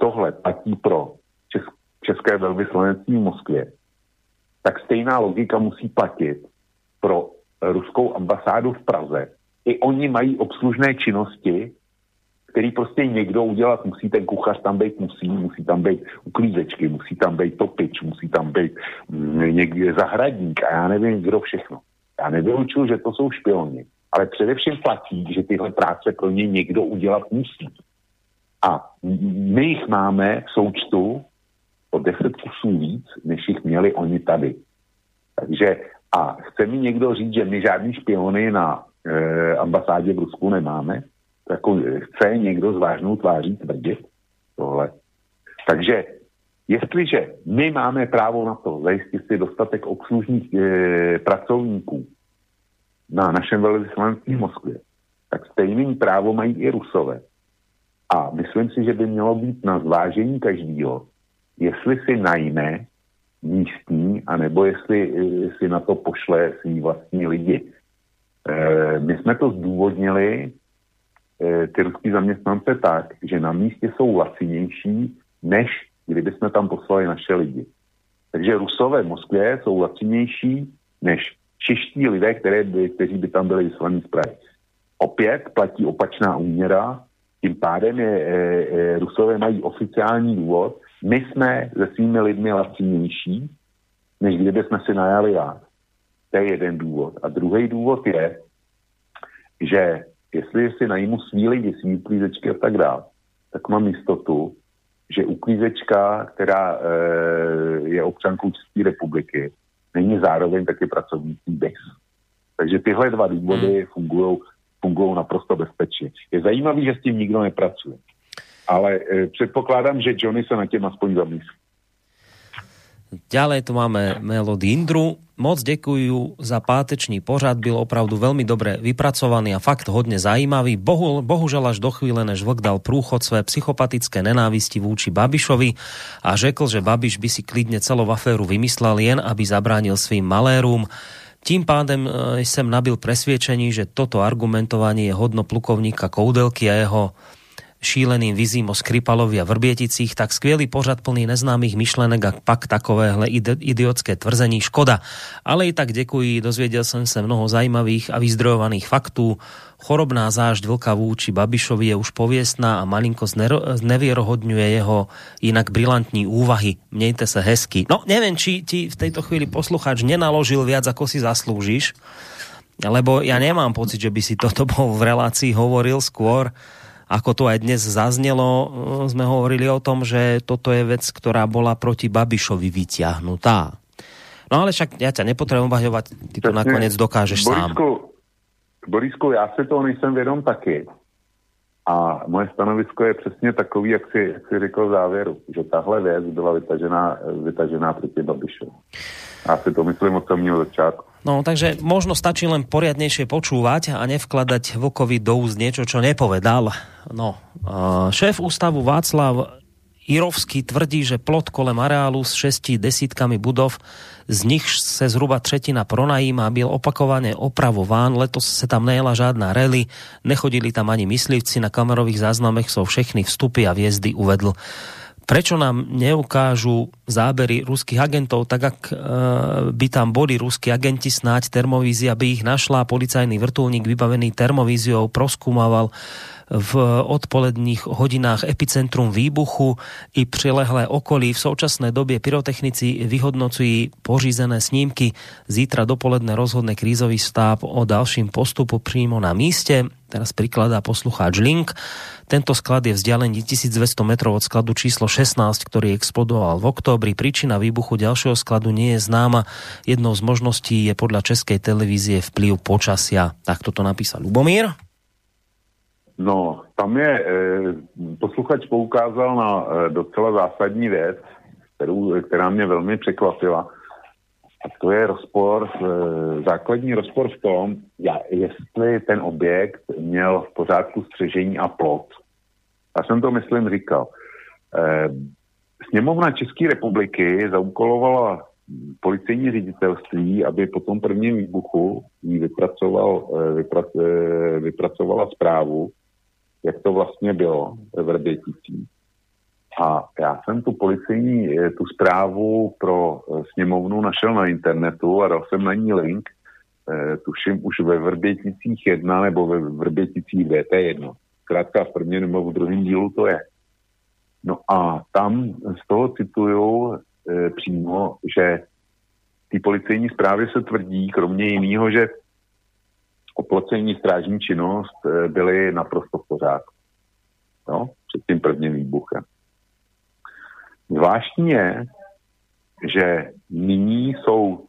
tohle platí pro Česk, České velvyslanectví v Moskvě, tak stejná logika musí platit pro ruskou ambasádu v Praze. I oni mají obslužné činnosti, který prostě někdo udělat musí, ten kuchař tam být musí, musí tam být uklízečky, musí tam být topič, musí tam být mm, někde zahradník a já nevím, kdo všechno. Já nevylučuju, že to jsou špioni, ale především platí, že tyhle práce pro ně někdo udělat musí. A my jich máme v součtu o deset kusů víc, než jich měli oni tady. Takže a chce mi někdo říct, že my žádný špiony na e, ambasádě v Rusku nemáme? Jako chce někdo s vážnou tváří tvrdit tohle? Takže jestliže my máme právo na to zajistit si dostatek obslužných e, pracovníků na našem velvyslanectví v Moskvě, tak stejný právo mají i Rusové. A myslím si, že by mělo být na zvážení každého, jestli si najme místní, anebo jestli, jestli na to pošle svý vlastní lidi. E, my jsme to zdůvodnili, e, ty ruský zaměstnance, tak, že na místě jsou lacinější, než kdyby jsme tam poslali naše lidi. Takže Rusové v Moskvě jsou lacinější než čeští lidé, které by, kteří by tam byli vyslaní z Prahy. Opět platí opačná úměra, tím pádem je, e, e, Rusové mají oficiální důvod, my jsme se svými lidmi lacinější, než kdyby jsme si najali vás. To je jeden důvod. A druhý důvod je, že jestli si najmu svý lidi, svý uklízečky a tak dále, tak mám jistotu, že uklízečka, která e, je občankou České republiky, není zároveň taky pracovnící BIS. Takže tyhle dva důvody hmm. fungují naprosto bezpečně. Je zajímavé, že s tím nikdo nepracuje ale e, předpokládám, že Johnny se na těm aspoň zamyslí. Ďalej tu máme Melody Indru. Moc děkuju za pátečný pořad, byl opravdu velmi dobře vypracovaný a fakt hodně zajímavý. Bohu, bohužel až do chvíle, než vlk dal průchod své psychopatické nenávisti vůči Babišovi a řekl, že Babiš by si klidně celou aféru vymyslel jen, aby zabránil svým malérům. Tím pádem e, jsem nabil presvědčení, že toto argumentování je hodno plukovníka Koudelky a jeho šíleným vizím o Skripalovi a Vrbieticích, tak skvělý pořad plný neznámých myšlenek a pak takovéhle idiotské tvrzení škoda. Ale i tak děkuji, dozvěděl jsem se mnoho zajímavých a vyzdrojovaných faktů. Chorobná zážď Vlka vůči Babišovi je už pověstná a malinko znevierohodňuje jeho jinak brilantní úvahy. Mějte se hezky. No, nevím, či ti v této chvíli posluchač nenaložil viac, ako si zaslúžiš, lebo ja nemám pocit, že by si toto bol v relácii hovoril skôr ako to aj dnes zaznelo, sme hovorili o tom, že toto je vec, ktorá bola proti Babišovi vyťahnutá. No ale však ja ťa nepotrebujem obhaňovať, ty to nakoniec dokážeš Borisku, sám. Borisku, já se toho nejsem vědom taky. A moje stanovisko je přesně takový, jak si, jak si řekl v závěru, že tahle věc byla vytažená, vytažená proti Babišovi. Já si to myslím od samého začátku. No, takže možno stačí len poriadnejšie počúvať a nevkladať Vlkovi do úst niečo, čo nepovedal. No, šéf ústavu Václav Irovský tvrdí, že plot kolem areálu s šesti desítkami budov, z nich se zhruba třetina pronajíma, byl opakovaně opravován, letos se tam nejela žádná rally, nechodili tam ani myslivci, na kamerových záznamech jsou všechny vstupy a vjezdy uvedl. Prečo nám neukážu zábery ruských agentov, tak ak e, by tam boli ruskí agenti, snáď termovízia by ich našla, policajný vrtulník vybavený termovíziou proskúmaval v odpoledních hodinách epicentrum výbuchu i přilehlé okolí. V současné době pyrotechnici vyhodnocují pořízené snímky. Zítra dopoledne rozhodne krízový stáb o dalším postupu přímo na míste. Teraz prikladá poslucháč link. Tento sklad je vzdialený 1200 metrov od skladu číslo 16, ktorý explodoval v októbri. Príčina výbuchu ďalšieho skladu nie je známa. Jednou z možností je podľa českej televízie vplyv počasia. Tak toto napísal Lubomír. No, tam je, e, posluchač poukázal na e, docela zásadní věc, kterou, která mě velmi překvapila. A to je rozpor, e, základní rozpor v tom, jestli ten objekt měl v pořádku střežení a plot. Já jsem to, myslím, říkal. Sněmovna České republiky zaúkolovala policejní ředitelství, aby po tom prvním výbuchu jí vypracoval, vyprac, vypracovala zprávu, jak to vlastně bylo ve Vrběticích. A já jsem tu policejní, tu zprávu pro sněmovnu našel na internetu a dal jsem na ní link, tuším už ve Vrběticích 1 nebo ve Vrběticích DT1 zkrátka v prvním nebo v druhém dílu to je. No a tam z toho cituju e, přímo, že ty policejní zprávy se tvrdí, kromě jiného, že oplocení strážní činnost e, byly naprosto v pořádku. No, před tím prvním výbuchem. Zvláštní je, že nyní jsou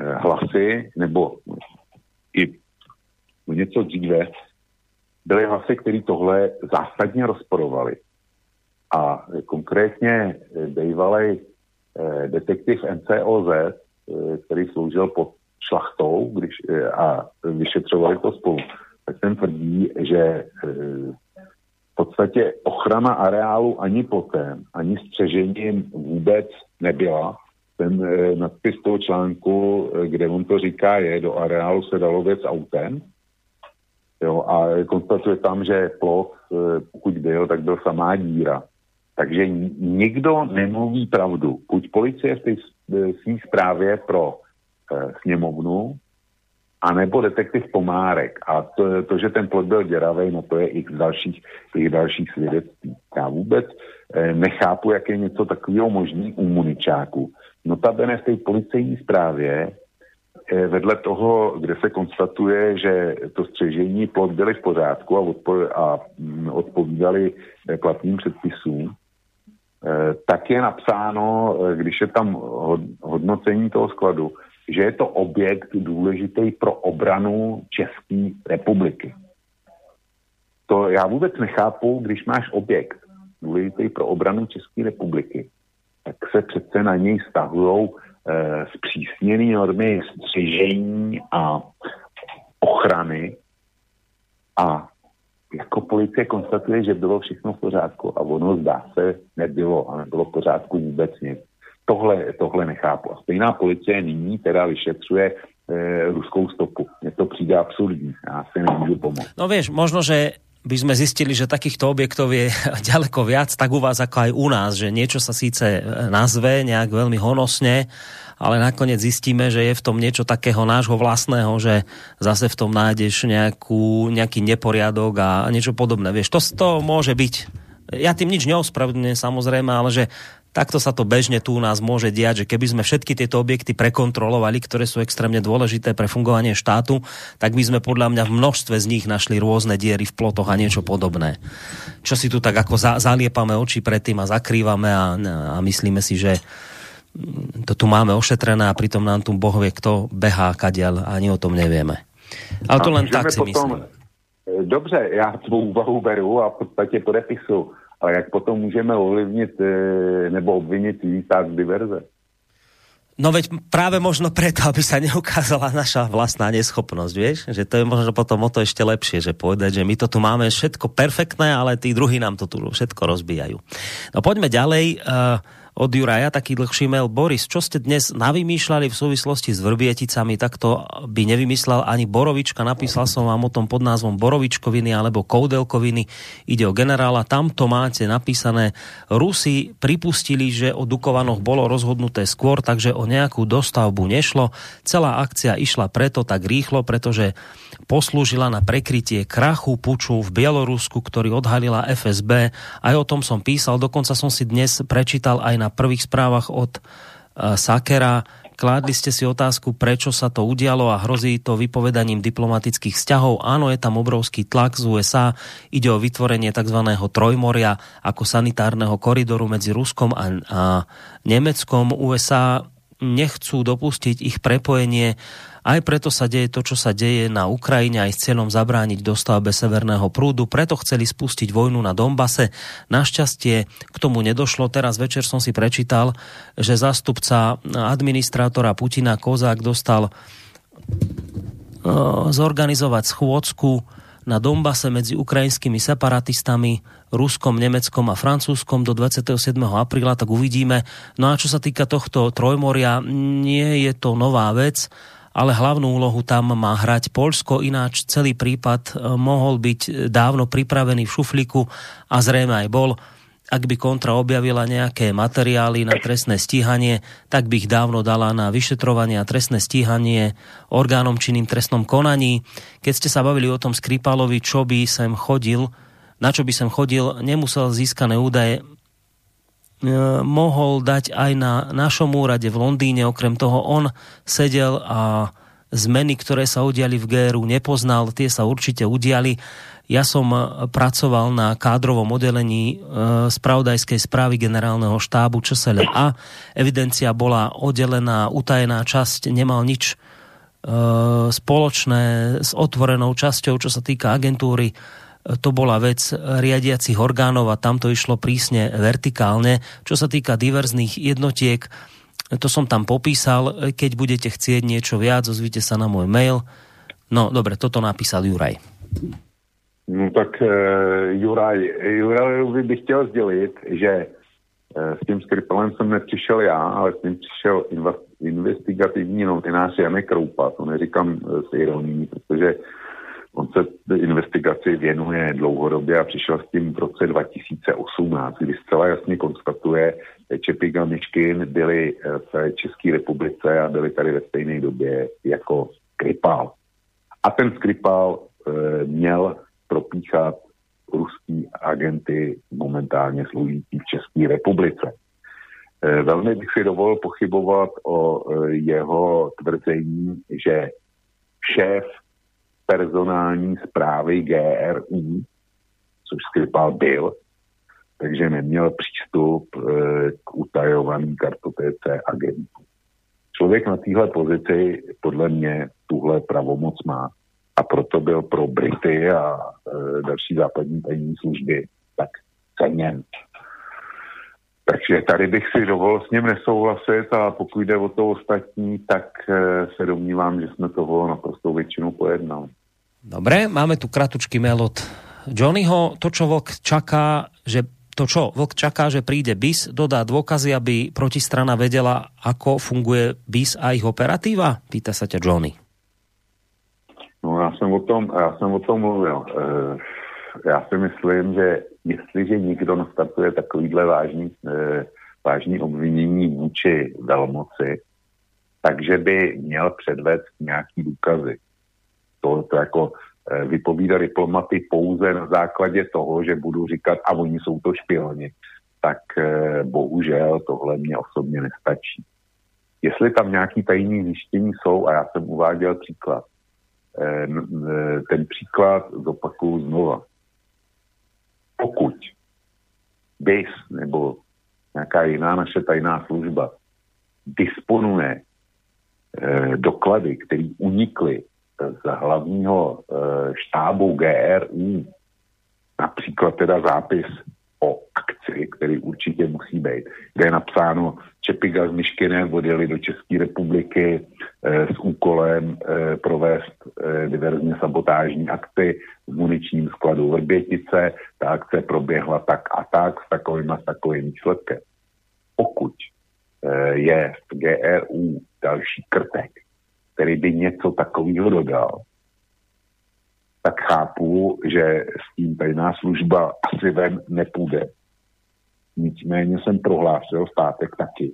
e, hlasy, nebo i něco dříve, byly hlasy, které tohle zásadně rozporovali. A konkrétně eh, bývalý eh, detektiv NCOZ, eh, který sloužil pod šlachtou když, eh, a vyšetřovali to spolu, tak ten tvrdí, že eh, v podstatě ochrana areálu ani potem, ani střežením vůbec nebyla. Ten eh, nadpis toho článku, kde on to říká, je, do areálu se dalo věc autem, Jo, a konstatuje tam, že plot, pokud byl, tak byl samá díra. Takže nikdo nemluví pravdu. Buď policie v té svý zprávě pro e, sněmovnu, anebo detektiv Pomárek. A to, to, že ten plot byl děravý, no to je i dalších, těch dalších svědectví. Já vůbec e, nechápu, jak je něco takového možný u muničáku. Notabene v té policejní zprávě Eh, vedle toho, kde se konstatuje, že to střežení plot byly v pořádku a, odpo- a mm, odpovídali eh, platným předpisům, eh, tak je napsáno, když je tam hodnocení toho skladu, že je to objekt důležitý pro obranu České republiky. To já vůbec nechápu, když máš objekt důležitý pro obranu České republiky, tak se přece na něj stahují Eh, zpřísněné normy střižení a ochrany a jako policie konstatuje, že bylo všechno v pořádku a ono zdá se nebylo a nebylo v pořádku vůbec nic. Tohle, tohle nechápu. A stejná policie nyní teda vyšetřuje e, ruskou stopu. Mně to přijde absurdní. Já si nemůžu pomoct. No vieš, možno, že by sme zistili, že takýchto objektov je ďaleko viac, tak u vás ako aj u nás, že niečo sa síce nazve nejak veľmi honosne, ale nakoniec zistíme, že je v tom niečo takého nášho vlastného, že zase v tom nájdeš nejakú, nejaký neporiadok a niečo podobné. Vieš, to, to môže byť. Ja tým nič neospravedlňujem samozrejme, ale že takto sa to bežne tu u nás môže diať, že keby sme všetky tieto objekty prekontrolovali, ktoré sú extrémne dôležité pre fungovanie štátu, tak by sme podľa mňa v množstve z nich našli rôzne diery v plotoch a niečo podobné. Čo si tu tak ako za, zaliepame oči predtým a zakrývame a, a myslíme si, že to tu máme ošetrené a pritom nám tu Boh vie, kto behá kadiaľ a ani o tom nevieme. Ale to len tak si potom, myslím. Dobře, já tvou úvahu beru a v podstatě podepisu ale jak potom můžeme ovlivnit e, nebo obvinit jiný diverze? No veď práve možno preto, aby sa neukázala naša vlastná neschopnosť, vieš? Že to je možno potom o to ešte lepšie, že povedať, že my to tu máme všetko perfektné, ale tí druhí nám to tu všetko rozbijajú. No poďme ďalej. Uh, od Juraja taký dlhší mail. Boris, čo ste dnes navymýšľali v súvislosti s Vrbieticami, tak to by nevymyslel ani Borovička. Napísal som vám o tom pod názvom Borovičkoviny alebo Koudelkoviny. Ide o generála. Tam to máte napísané. Rusi pripustili, že o Dukovanoch bolo rozhodnuté skôr, takže o nejakú dostavbu nešlo. Celá akcia išla preto tak rýchlo, pretože poslúžila na prekrytie krachu puču v Bielorusku, ktorý odhalila FSB. Aj o tom som písal, dokonca som si dnes prečítal aj na prvých správach od uh, Sakera. Kládli ste si otázku, prečo sa to udialo a hrozí to vypovedaním diplomatických vzťahov. Áno, je tam obrovský tlak z USA. Ide o vytvorenie tzv. trojmoria ako sanitárneho koridoru medzi Ruskom a, a Nemeckom. USA nechcú dopustiť ich prepojenie aj preto sa deje to, čo sa deje na Ukrajine aj s cieľom zabrániť dostavbe Severného prúdu. Preto chceli spustiť vojnu na Dombase. Našťastie k tomu nedošlo. Teraz večer som si prečítal, že zástupca administrátora Putina Kozák dostal uh, zorganizovať schôdzku na Dombase medzi ukrajinskými separatistami, Ruskom, Nemeckom a Francúzskom do 27. apríla, tak uvidíme. No a čo sa týka tohto trojmoria, nie je to nová vec ale hlavnú úlohu tam má hrať Polsko, ináč celý prípad e, mohol byť dávno pripravený v šuflíku a zrejme aj bol. Ak by kontra objavila nejaké materiály na trestné stíhanie, tak by ich dávno dala na vyšetrovanie a trestné stíhanie orgánom činným trestnom konaní. Keď ste sa bavili o tom Skripalovi, čo by sem chodil, na čo by sem chodil, nemusel získané údaje E, mohol dať aj na našom úrade v Londýne. Okrem toho on sedel a zmeny, ktoré sa udiali v GRU, nepoznal. Tie sa určite udiali. Ja som pracoval na kádrovom oddelení e, spravodajskej správy generálneho štábu a Evidencia bola oddelená, utajená časť, nemal nič e, spoločné s otvorenou časťou, čo sa týka agentúry to bola vec riadiacich orgánov a tam to išlo prísne vertikálne. Čo sa týka diverzných jednotiek, to som tam popísal. Keď budete chcieť niečo viac, ozvite sa na môj mail. No, dobre, toto napísal Juraj. No tak e, Juraj, Jurajovi bych chtěl sdělit, že e, s tím skripalem jsem nepřišel já, ale s tím přišel investigativní novinář Janek Kroupa. To neříkám e, s ironií, protože On se investigaci věnuje dlouhodobě a přišel s tím v roce 2018, kdy zcela jasně konstatuje, že Čepik a Miškin byli eh, v České republice a byli tady ve stejné době jako Skripal. A ten Skripal e, měl propíchat ruský agenty momentálně sloužící v České republice. E, velmi bych si dovolil pochybovat o e, jeho tvrzení, že šéf personální zprávy GRU, což Skripal byl, takže neměl přístup e, k utajovaným kartotéce agentů. Člověk na téhle pozici podle mě tuhle pravomoc má a proto byl pro Brity a e, další západní tajní služby tak ceněn. Takže tady bych si dovolil s ním nesouhlasit a pokud jde o to ostatní, tak eh, se domnívám, že jsme toho naprosto většinou pojednali. Dobre, máme tu kratučký mail od Johnnyho. To, čo Vlk čaká, že to, čo Vlk čaká, že príde BIS, dodá dôkazy, aby protistrana vedela, ako funguje BIS a ich operatíva? Pýta sa ťa Johnny. No já jsem o tom, já jsem o tom mluvil. E, já si myslím, že jestliže nikdo nastartuje takovýhle vážný, e, vážný obvinění vůči velmoci, takže by měl předvést nějaký důkazy. To, to jako e, vypovídá diplomaty pouze na základě toho, že budu říkat, a oni jsou to špioni, tak e, bohužel tohle mě osobně nestačí. Jestli tam nějaký tajný zjištění jsou, a já jsem uváděl příklad, ten příklad zopakuju znova pokud BIS nebo nějaká jiná naše tajná služba disponuje e, doklady, které unikly z hlavního e, štábu GRU, například teda zápis o akci, který určitě musí být, kde je napsáno, Čepiga s Myškinem odjeli do České republiky e, s úkolem e, provést e, diverzně sabotážní akty v muničním skladu Vrbětice. Ta akce proběhla tak a tak s takovým a takovým výsledkem. pokud eh, je v GRU další krtek, který by něco takového dodal, tak chápu, že s tím tajná služba asi ven nepůjde. Nicméně jsem prohlásil státek taky,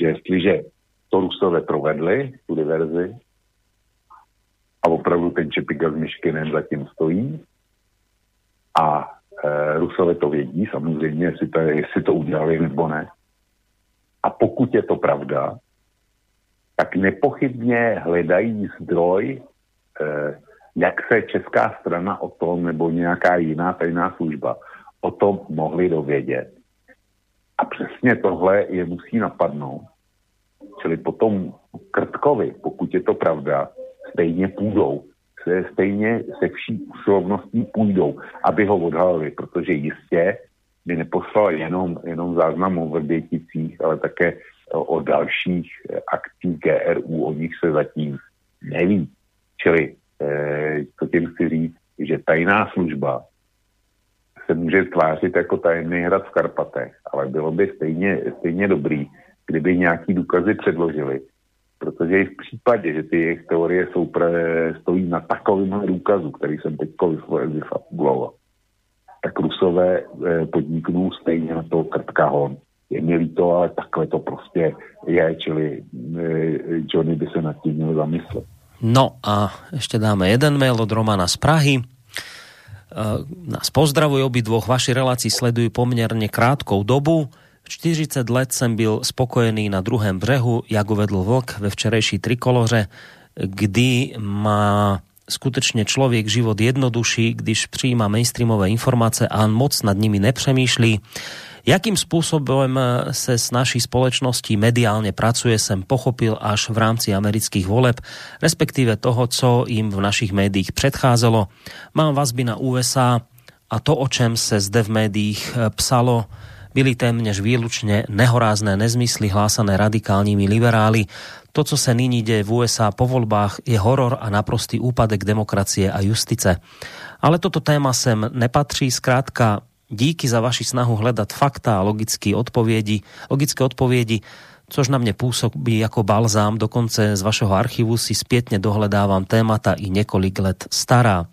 že jestliže to Rusové provedli, tu diverzi, a opravdu ten Čepiga s Myškinem zatím stojí, a e, Rusové to vědí, samozřejmě, jestli to, jestli to udělali nebo ne. A pokud je to pravda, tak nepochybně hledají zdroj, e, jak se česká strana o tom, nebo nějaká jiná tajná služba, o tom mohli dovědět. A přesně tohle je musí napadnout. Čili potom Krtkovi, pokud je to pravda, stejně půjdou se stejně se vší usilovností půjdou, aby ho odhalili, protože jistě by neposlal jenom, jenom záznam o Vrběticích, ale také o dalších akcích GRU, o nich se zatím neví. Čili eh, to tím chci říct, že tajná služba se může tvářit jako tajemný hrad v Karpatech, ale bylo by stejně, stejně dobrý, kdyby nějaký důkazy předložili, Protože i v případě, že ty jejich teorie jsou pre, stojí na takovým důkazu, který jsem teď vyfabuloval, tak Rusové eh, podniknou stejně na toho krtka hon. Je mi líto, ale takhle to prostě je, čili eh, Johnny by se nad tím měl zamyslet. No a ešte dáme jeden mail od Romana z Prahy. Eh, nás pozdravujú obidvoch, vaši relácii sledujú pomerne krátkou dobu 40 let jsem byl spokojený na druhém břehu, jak uvedl Vlk ve včerejší trikoloře, kdy má skutečně člověk život jednodušší, když přijíma mainstreamové informace a moc nad nimi nepřemýšlí. Jakým způsobem se s naší společností mediálně pracuje, jsem pochopil až v rámci amerických voleb, respektíve toho, co jim v našich médiích předcházelo. Mám vazby na USA a to, o čem se zde v médiích psalo, byli téměř výlučně nehorázné nezmysly hlásané radikálními liberáli. To, co se nyní děje v USA po volbách, je horor a naprostý úpadek demokracie a justice. Ale toto téma sem nepatří, zkrátka díky za vaši snahu hledat fakta a logické odpovědi, logické odpovědi což na mě působí jako balzám, dokonce z vašeho archivu si zpětně dohledávám témata i několik let stará.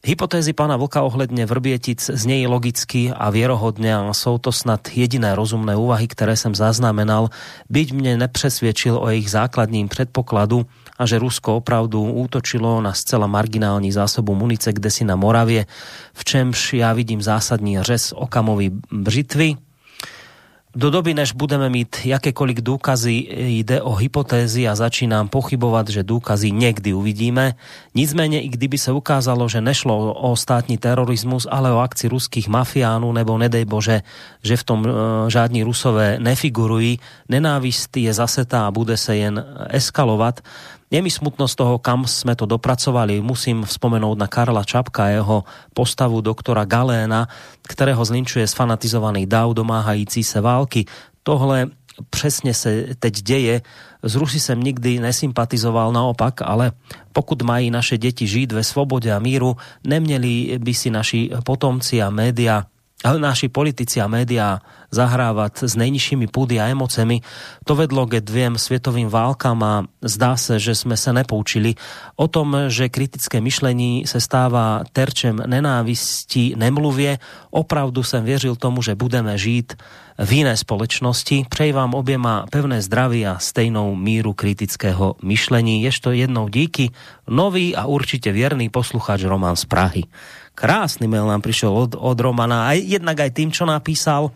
Hypotézy pána Vlka ohledne Vrbietic zniejí logicky a vierohodne a jsou to snad jediné rozumné úvahy, které jsem zaznamenal, byť mne nepřesvědčil o jejich základním předpokladu a že Rusko opravdu útočilo na zcela marginální zásobu munice kde si na Moravě, v čemž já vidím zásadní řez okamový břitvy, do doby, než budeme mít jakékoliv důkazy, jde o hypotézy a začínám pochybovat, že důkazy někdy uvidíme. Nicméně, i kdyby se ukázalo, že nešlo o státní terorismus, ale o akci ruských mafiánů, nebo nedej Bože, že v tom e, žádní rusové nefigurují, nenávist je zasetá a bude se jen eskalovat. Je mi smutno z toho, kam sme to dopracovali. Musím vzpomenout na Karla Čapka a jeho postavu doktora Galéna, ktorého zlinčuje sfanatizovaný dáv domáhající se války. Tohle přesně se teď děje. Z Rusy jsem nikdy nesympatizoval naopak, ale pokud mají naše děti žít ve svobode a míru, neměli by si naši potomci a média naši politici a médiá zahrávať s nejnižšími púdy a emocemi, to vedlo ke dviem svetovým válkam a zdá se, že sme sa nepoučili. O tom, že kritické myšlení se stáva terčem nenávisti, nemluvie, opravdu jsem věřil tomu, že budeme žít v jiné společnosti. Přeji vám objema pevné zdraví a stejnou míru kritického myšlení. Jež to jednou díky. Nový a určite vierný posluchač Roman z Prahy. Krásny mail nám prišiel od, od Romana, aj, jednak aj tým, čo napísal,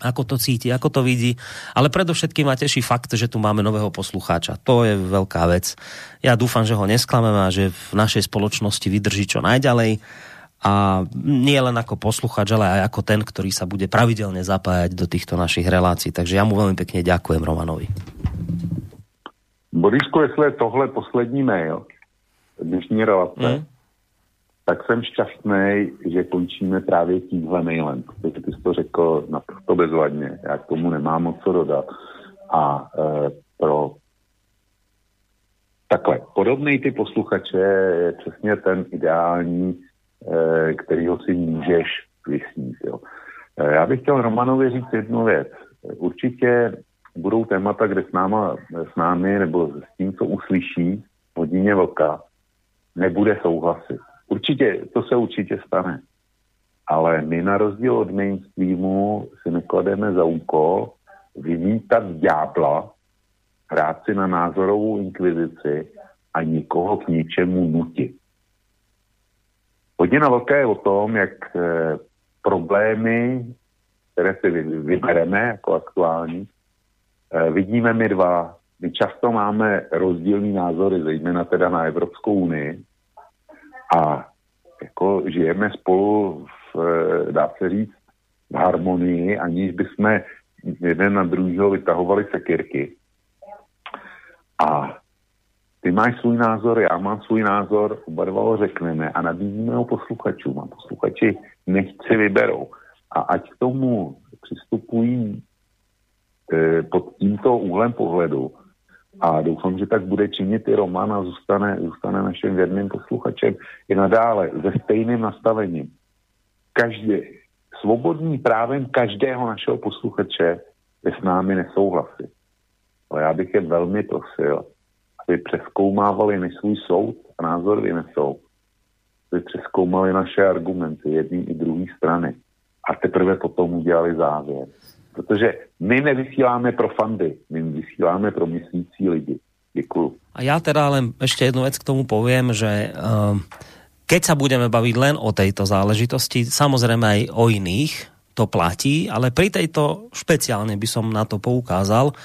ako to cíti, ako to vidí, ale predovšetkým ma teší fakt, že tu máme nového poslucháča. To je veľká vec. Ja dúfam, že ho nesklameme a že v našej spoločnosti vydrží čo najďalej a nie len ako posluchač, ale aj ako ten, ktorý sa bude pravidelne zapájať do týchto našich relácií. Takže ja mu veľmi pekne ďakujem Romanovi. Borisko, jestli je tohle poslední mail dnešní relace, mm tak jsem šťastný, že končíme právě tímhle mailem, protože ty jsi to řekl naprosto bezvadně. Já k tomu nemám moc co dodat. A e, pro takhle, podobný ty posluchače je přesně ten ideální, e, kterýho si můžeš vysnít. Jo. Eh, já bych chtěl Romanovi říct jednu věc. Určitě budou témata, kde s, náma, s námi nebo s tím, co uslyší hodině vlka, nebude souhlasit. Určitě, to se určitě stane. Ale my na rozdíl od mainstreamu si neklademe za úkol vymítat ďábla, hrát si na názorovou inkvizici a nikoho k ničemu nutit. Hodina velká je o tom, jak eh, problémy, které si vybereme jako aktuální, eh, vidíme my dva. My často máme rozdílný názory, zejména teda na Evropskou unii. A jako žijeme spolu, v, eh, dá se říct, v harmonii, aniž bychom jeden na druhého vytahovali sekirky. A ty máš svůj názor, já mám svůj názor, oba dva ho řekneme a nabízíme ho posluchačům a posluchači nechci vyberou. A ať k tomu přistupují e, pod tímto úhlem pohledu a doufám, že tak bude činit i Roman a zůstane, zůstane naším věrným posluchačem i nadále se stejným nastavením. Každý, svobodným právem každého našeho posluchače je s námi nesouhlasit. Ale já bych je velmi prosil, aby přeskoumávali než svůj soud a názor vynesou, aby přeskoumali naše argumenty jedné i druhé strany a teprve potom udělali závěr. Protože my nevysíláme pro fandy, my vysíláme pro myslící lidi. Děkuju. A já teda len ešte jednu vec k tomu poviem, že uh, keď sa budeme baviť len o tejto záležitosti, samozrejme aj o iných, to platí, ale pri tejto špeciálne by som na to poukázal, uh,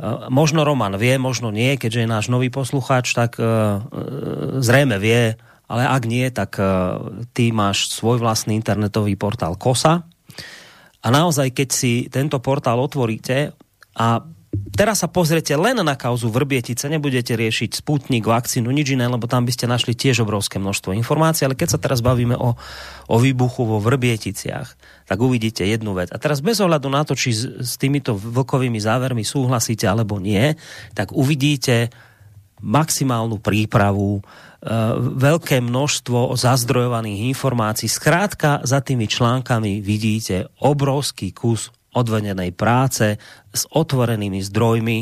Eh, možno Roman vie, možno nie, keďže je náš nový poslucháč, tak eh, zrejme vie, ale ak nie, tak ty máš svoj vlastný internetový portál KOSA. A naozaj, keď si tento portál otvoríte a teraz sa pozriete len na kauzu Vrbietice, nebudete riešiť sputnik, vakcínu, nič iné, lebo tam by ste našli tiež obrovské množstvo informácií, ale keď sa teraz bavíme o, o výbuchu vo Vrbieticiach, tak uvidíte jednu vec. A teraz bez ohľadu na to, či s, s týmito vlkovými závermi súhlasíte alebo nie, tak uvidíte maximálnu prípravu, veľké množstvo zazdrojovaných informácií. Skrátka, za tými článkami vidíte obrovský kus odvedenej práce s otvorenými zdrojmi.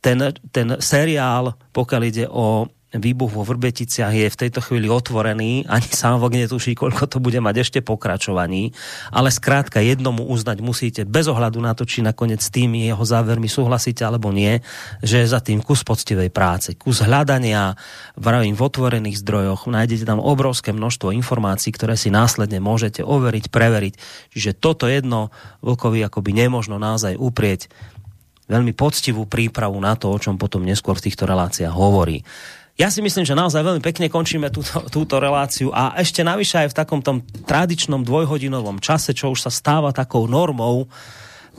Ten, ten seriál, pokiaľ ide o výbuch vo Vrbeticiach je v tejto chvíli otvorený, ani sám vok netuší, koľko to bude mať ešte pokračovaní, ale skrátka jednomu uznať musíte, bez ohľadu na to, či nakoniec s tými jeho závermi súhlasíte alebo nie, že je za tým kus poctivej práce, kus hľadania, vravím, v otvorených zdrojoch, nájdete tam obrovské množstvo informácií, ktoré si následne môžete overiť, preveriť. Čiže toto jedno Vlkovi akoby nemožno naozaj uprieť veľmi poctivú prípravu na to, o čom potom neskôr v týchto reláciách hovorí. Ja si myslím, že naozaj veľmi pekne končíme túto, túto reláciu a ešte navyše aj v takom tom tradičnom dvojhodinovom čase, čo už sa stáva takou normou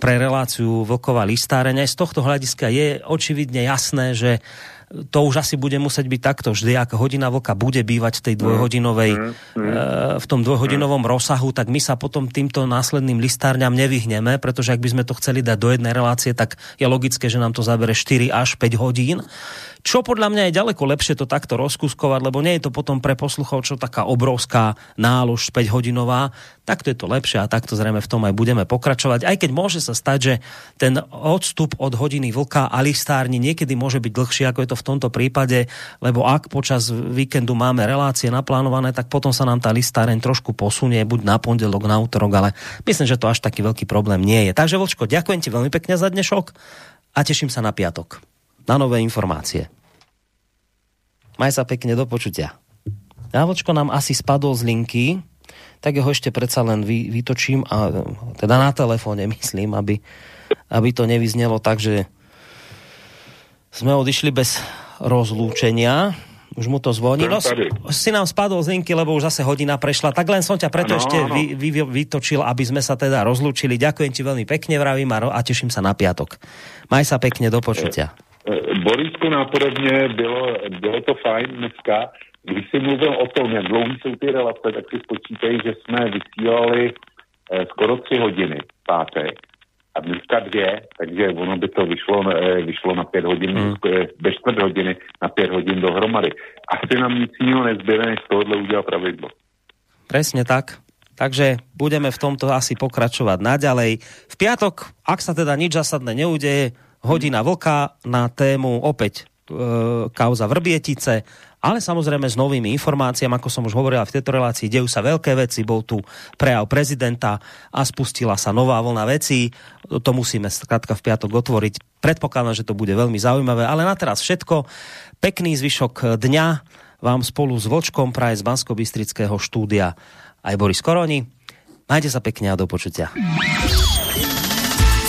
pre reláciu Vlková listárenia. Z tohto hľadiska je očividne jasné, že to už asi bude musieť byť takto vždy, ak hodina vlka bude bývať v tej dvojhodinovej, mm, mm, v tom dvojhodinovom rozsahu, tak my sa potom týmto následným listárňam nevyhneme, pretože ak by sme to chceli dať do jednej relácie, tak je logické, že nám to zabere 4 až 5 hodín. Čo podľa mňa je ďaleko lepšie to takto rozkuskovať, lebo nie je to potom pre posluchov čo taká obrovská nálož 5 hodinová. Takto je to lepšie a takto zrejme v tom aj budeme pokračovať. Aj keď môže sa stať, že ten odstup od hodiny vlka a listárni niekedy môže byť dlhší, ako je to v tomto prípade, lebo ak počas víkendu máme relácie naplánované, tak potom sa nám tá listáreň trošku posunie, buď na pondelok, na útorok, ale myslím, že to až taký veľký problém nie je. Takže Vlčko, ďakujem ti veľmi pekne za dnešok a teším sa na piatok na nové informácie. Maj sa pekne do počutia. Jávočko nám asi spadol z linky, tak ho ešte predsa len vy, vytočím a teda na telefóne myslím, aby, aby to nevyznelo tak, že sme odišli bez rozlúčenia. Už mu to zvoní. No, si nám spadol z linky, lebo už zase hodina prešla. Tak len som ťa preto ano, ešte ano. Vy, vy, vytočil, aby sme sa teda rozlúčili. Ďakujem ti veľmi pekne, vravím a, a teším sa na piatok. Maj sa pekne, do počutia. Eh, Borisku nápodobně bylo, bylo to fajn dneska. Když jsi mluvil o tom, jak dlouhý jsou ty relace, tak si spočítej, že jsme vysílali eh, skoro tři hodiny pátek a dneska dvě, takže ono by to vyšlo, eh, vyšlo na pět hodin, hmm. ve čtvrt hodiny na pět hodin dohromady. Asi nám nic jiného nezbyde, než tohle udělat pravidlo. Presne tak. Takže budeme v tomto asi pokračovať naďalej. V piatok, ak sa teda nič zásadné neudeje, hodina vlka na tému opäť e, kauza Vrbietice, ale samozrejme s novými informáciami, ako som už hovorila v tejto relácii, dejú sa veľké veci, bol tu prejav prezidenta a spustila sa nová vlna vecí. To musíme skrátka v piatok otvoriť. Predpokladám, že to bude veľmi zaujímavé, ale na teraz všetko. Pekný zvyšok dňa vám spolu s Vočkom praje z bansko štúdia aj Boris Koroni. Majte sa pekne a do počutia.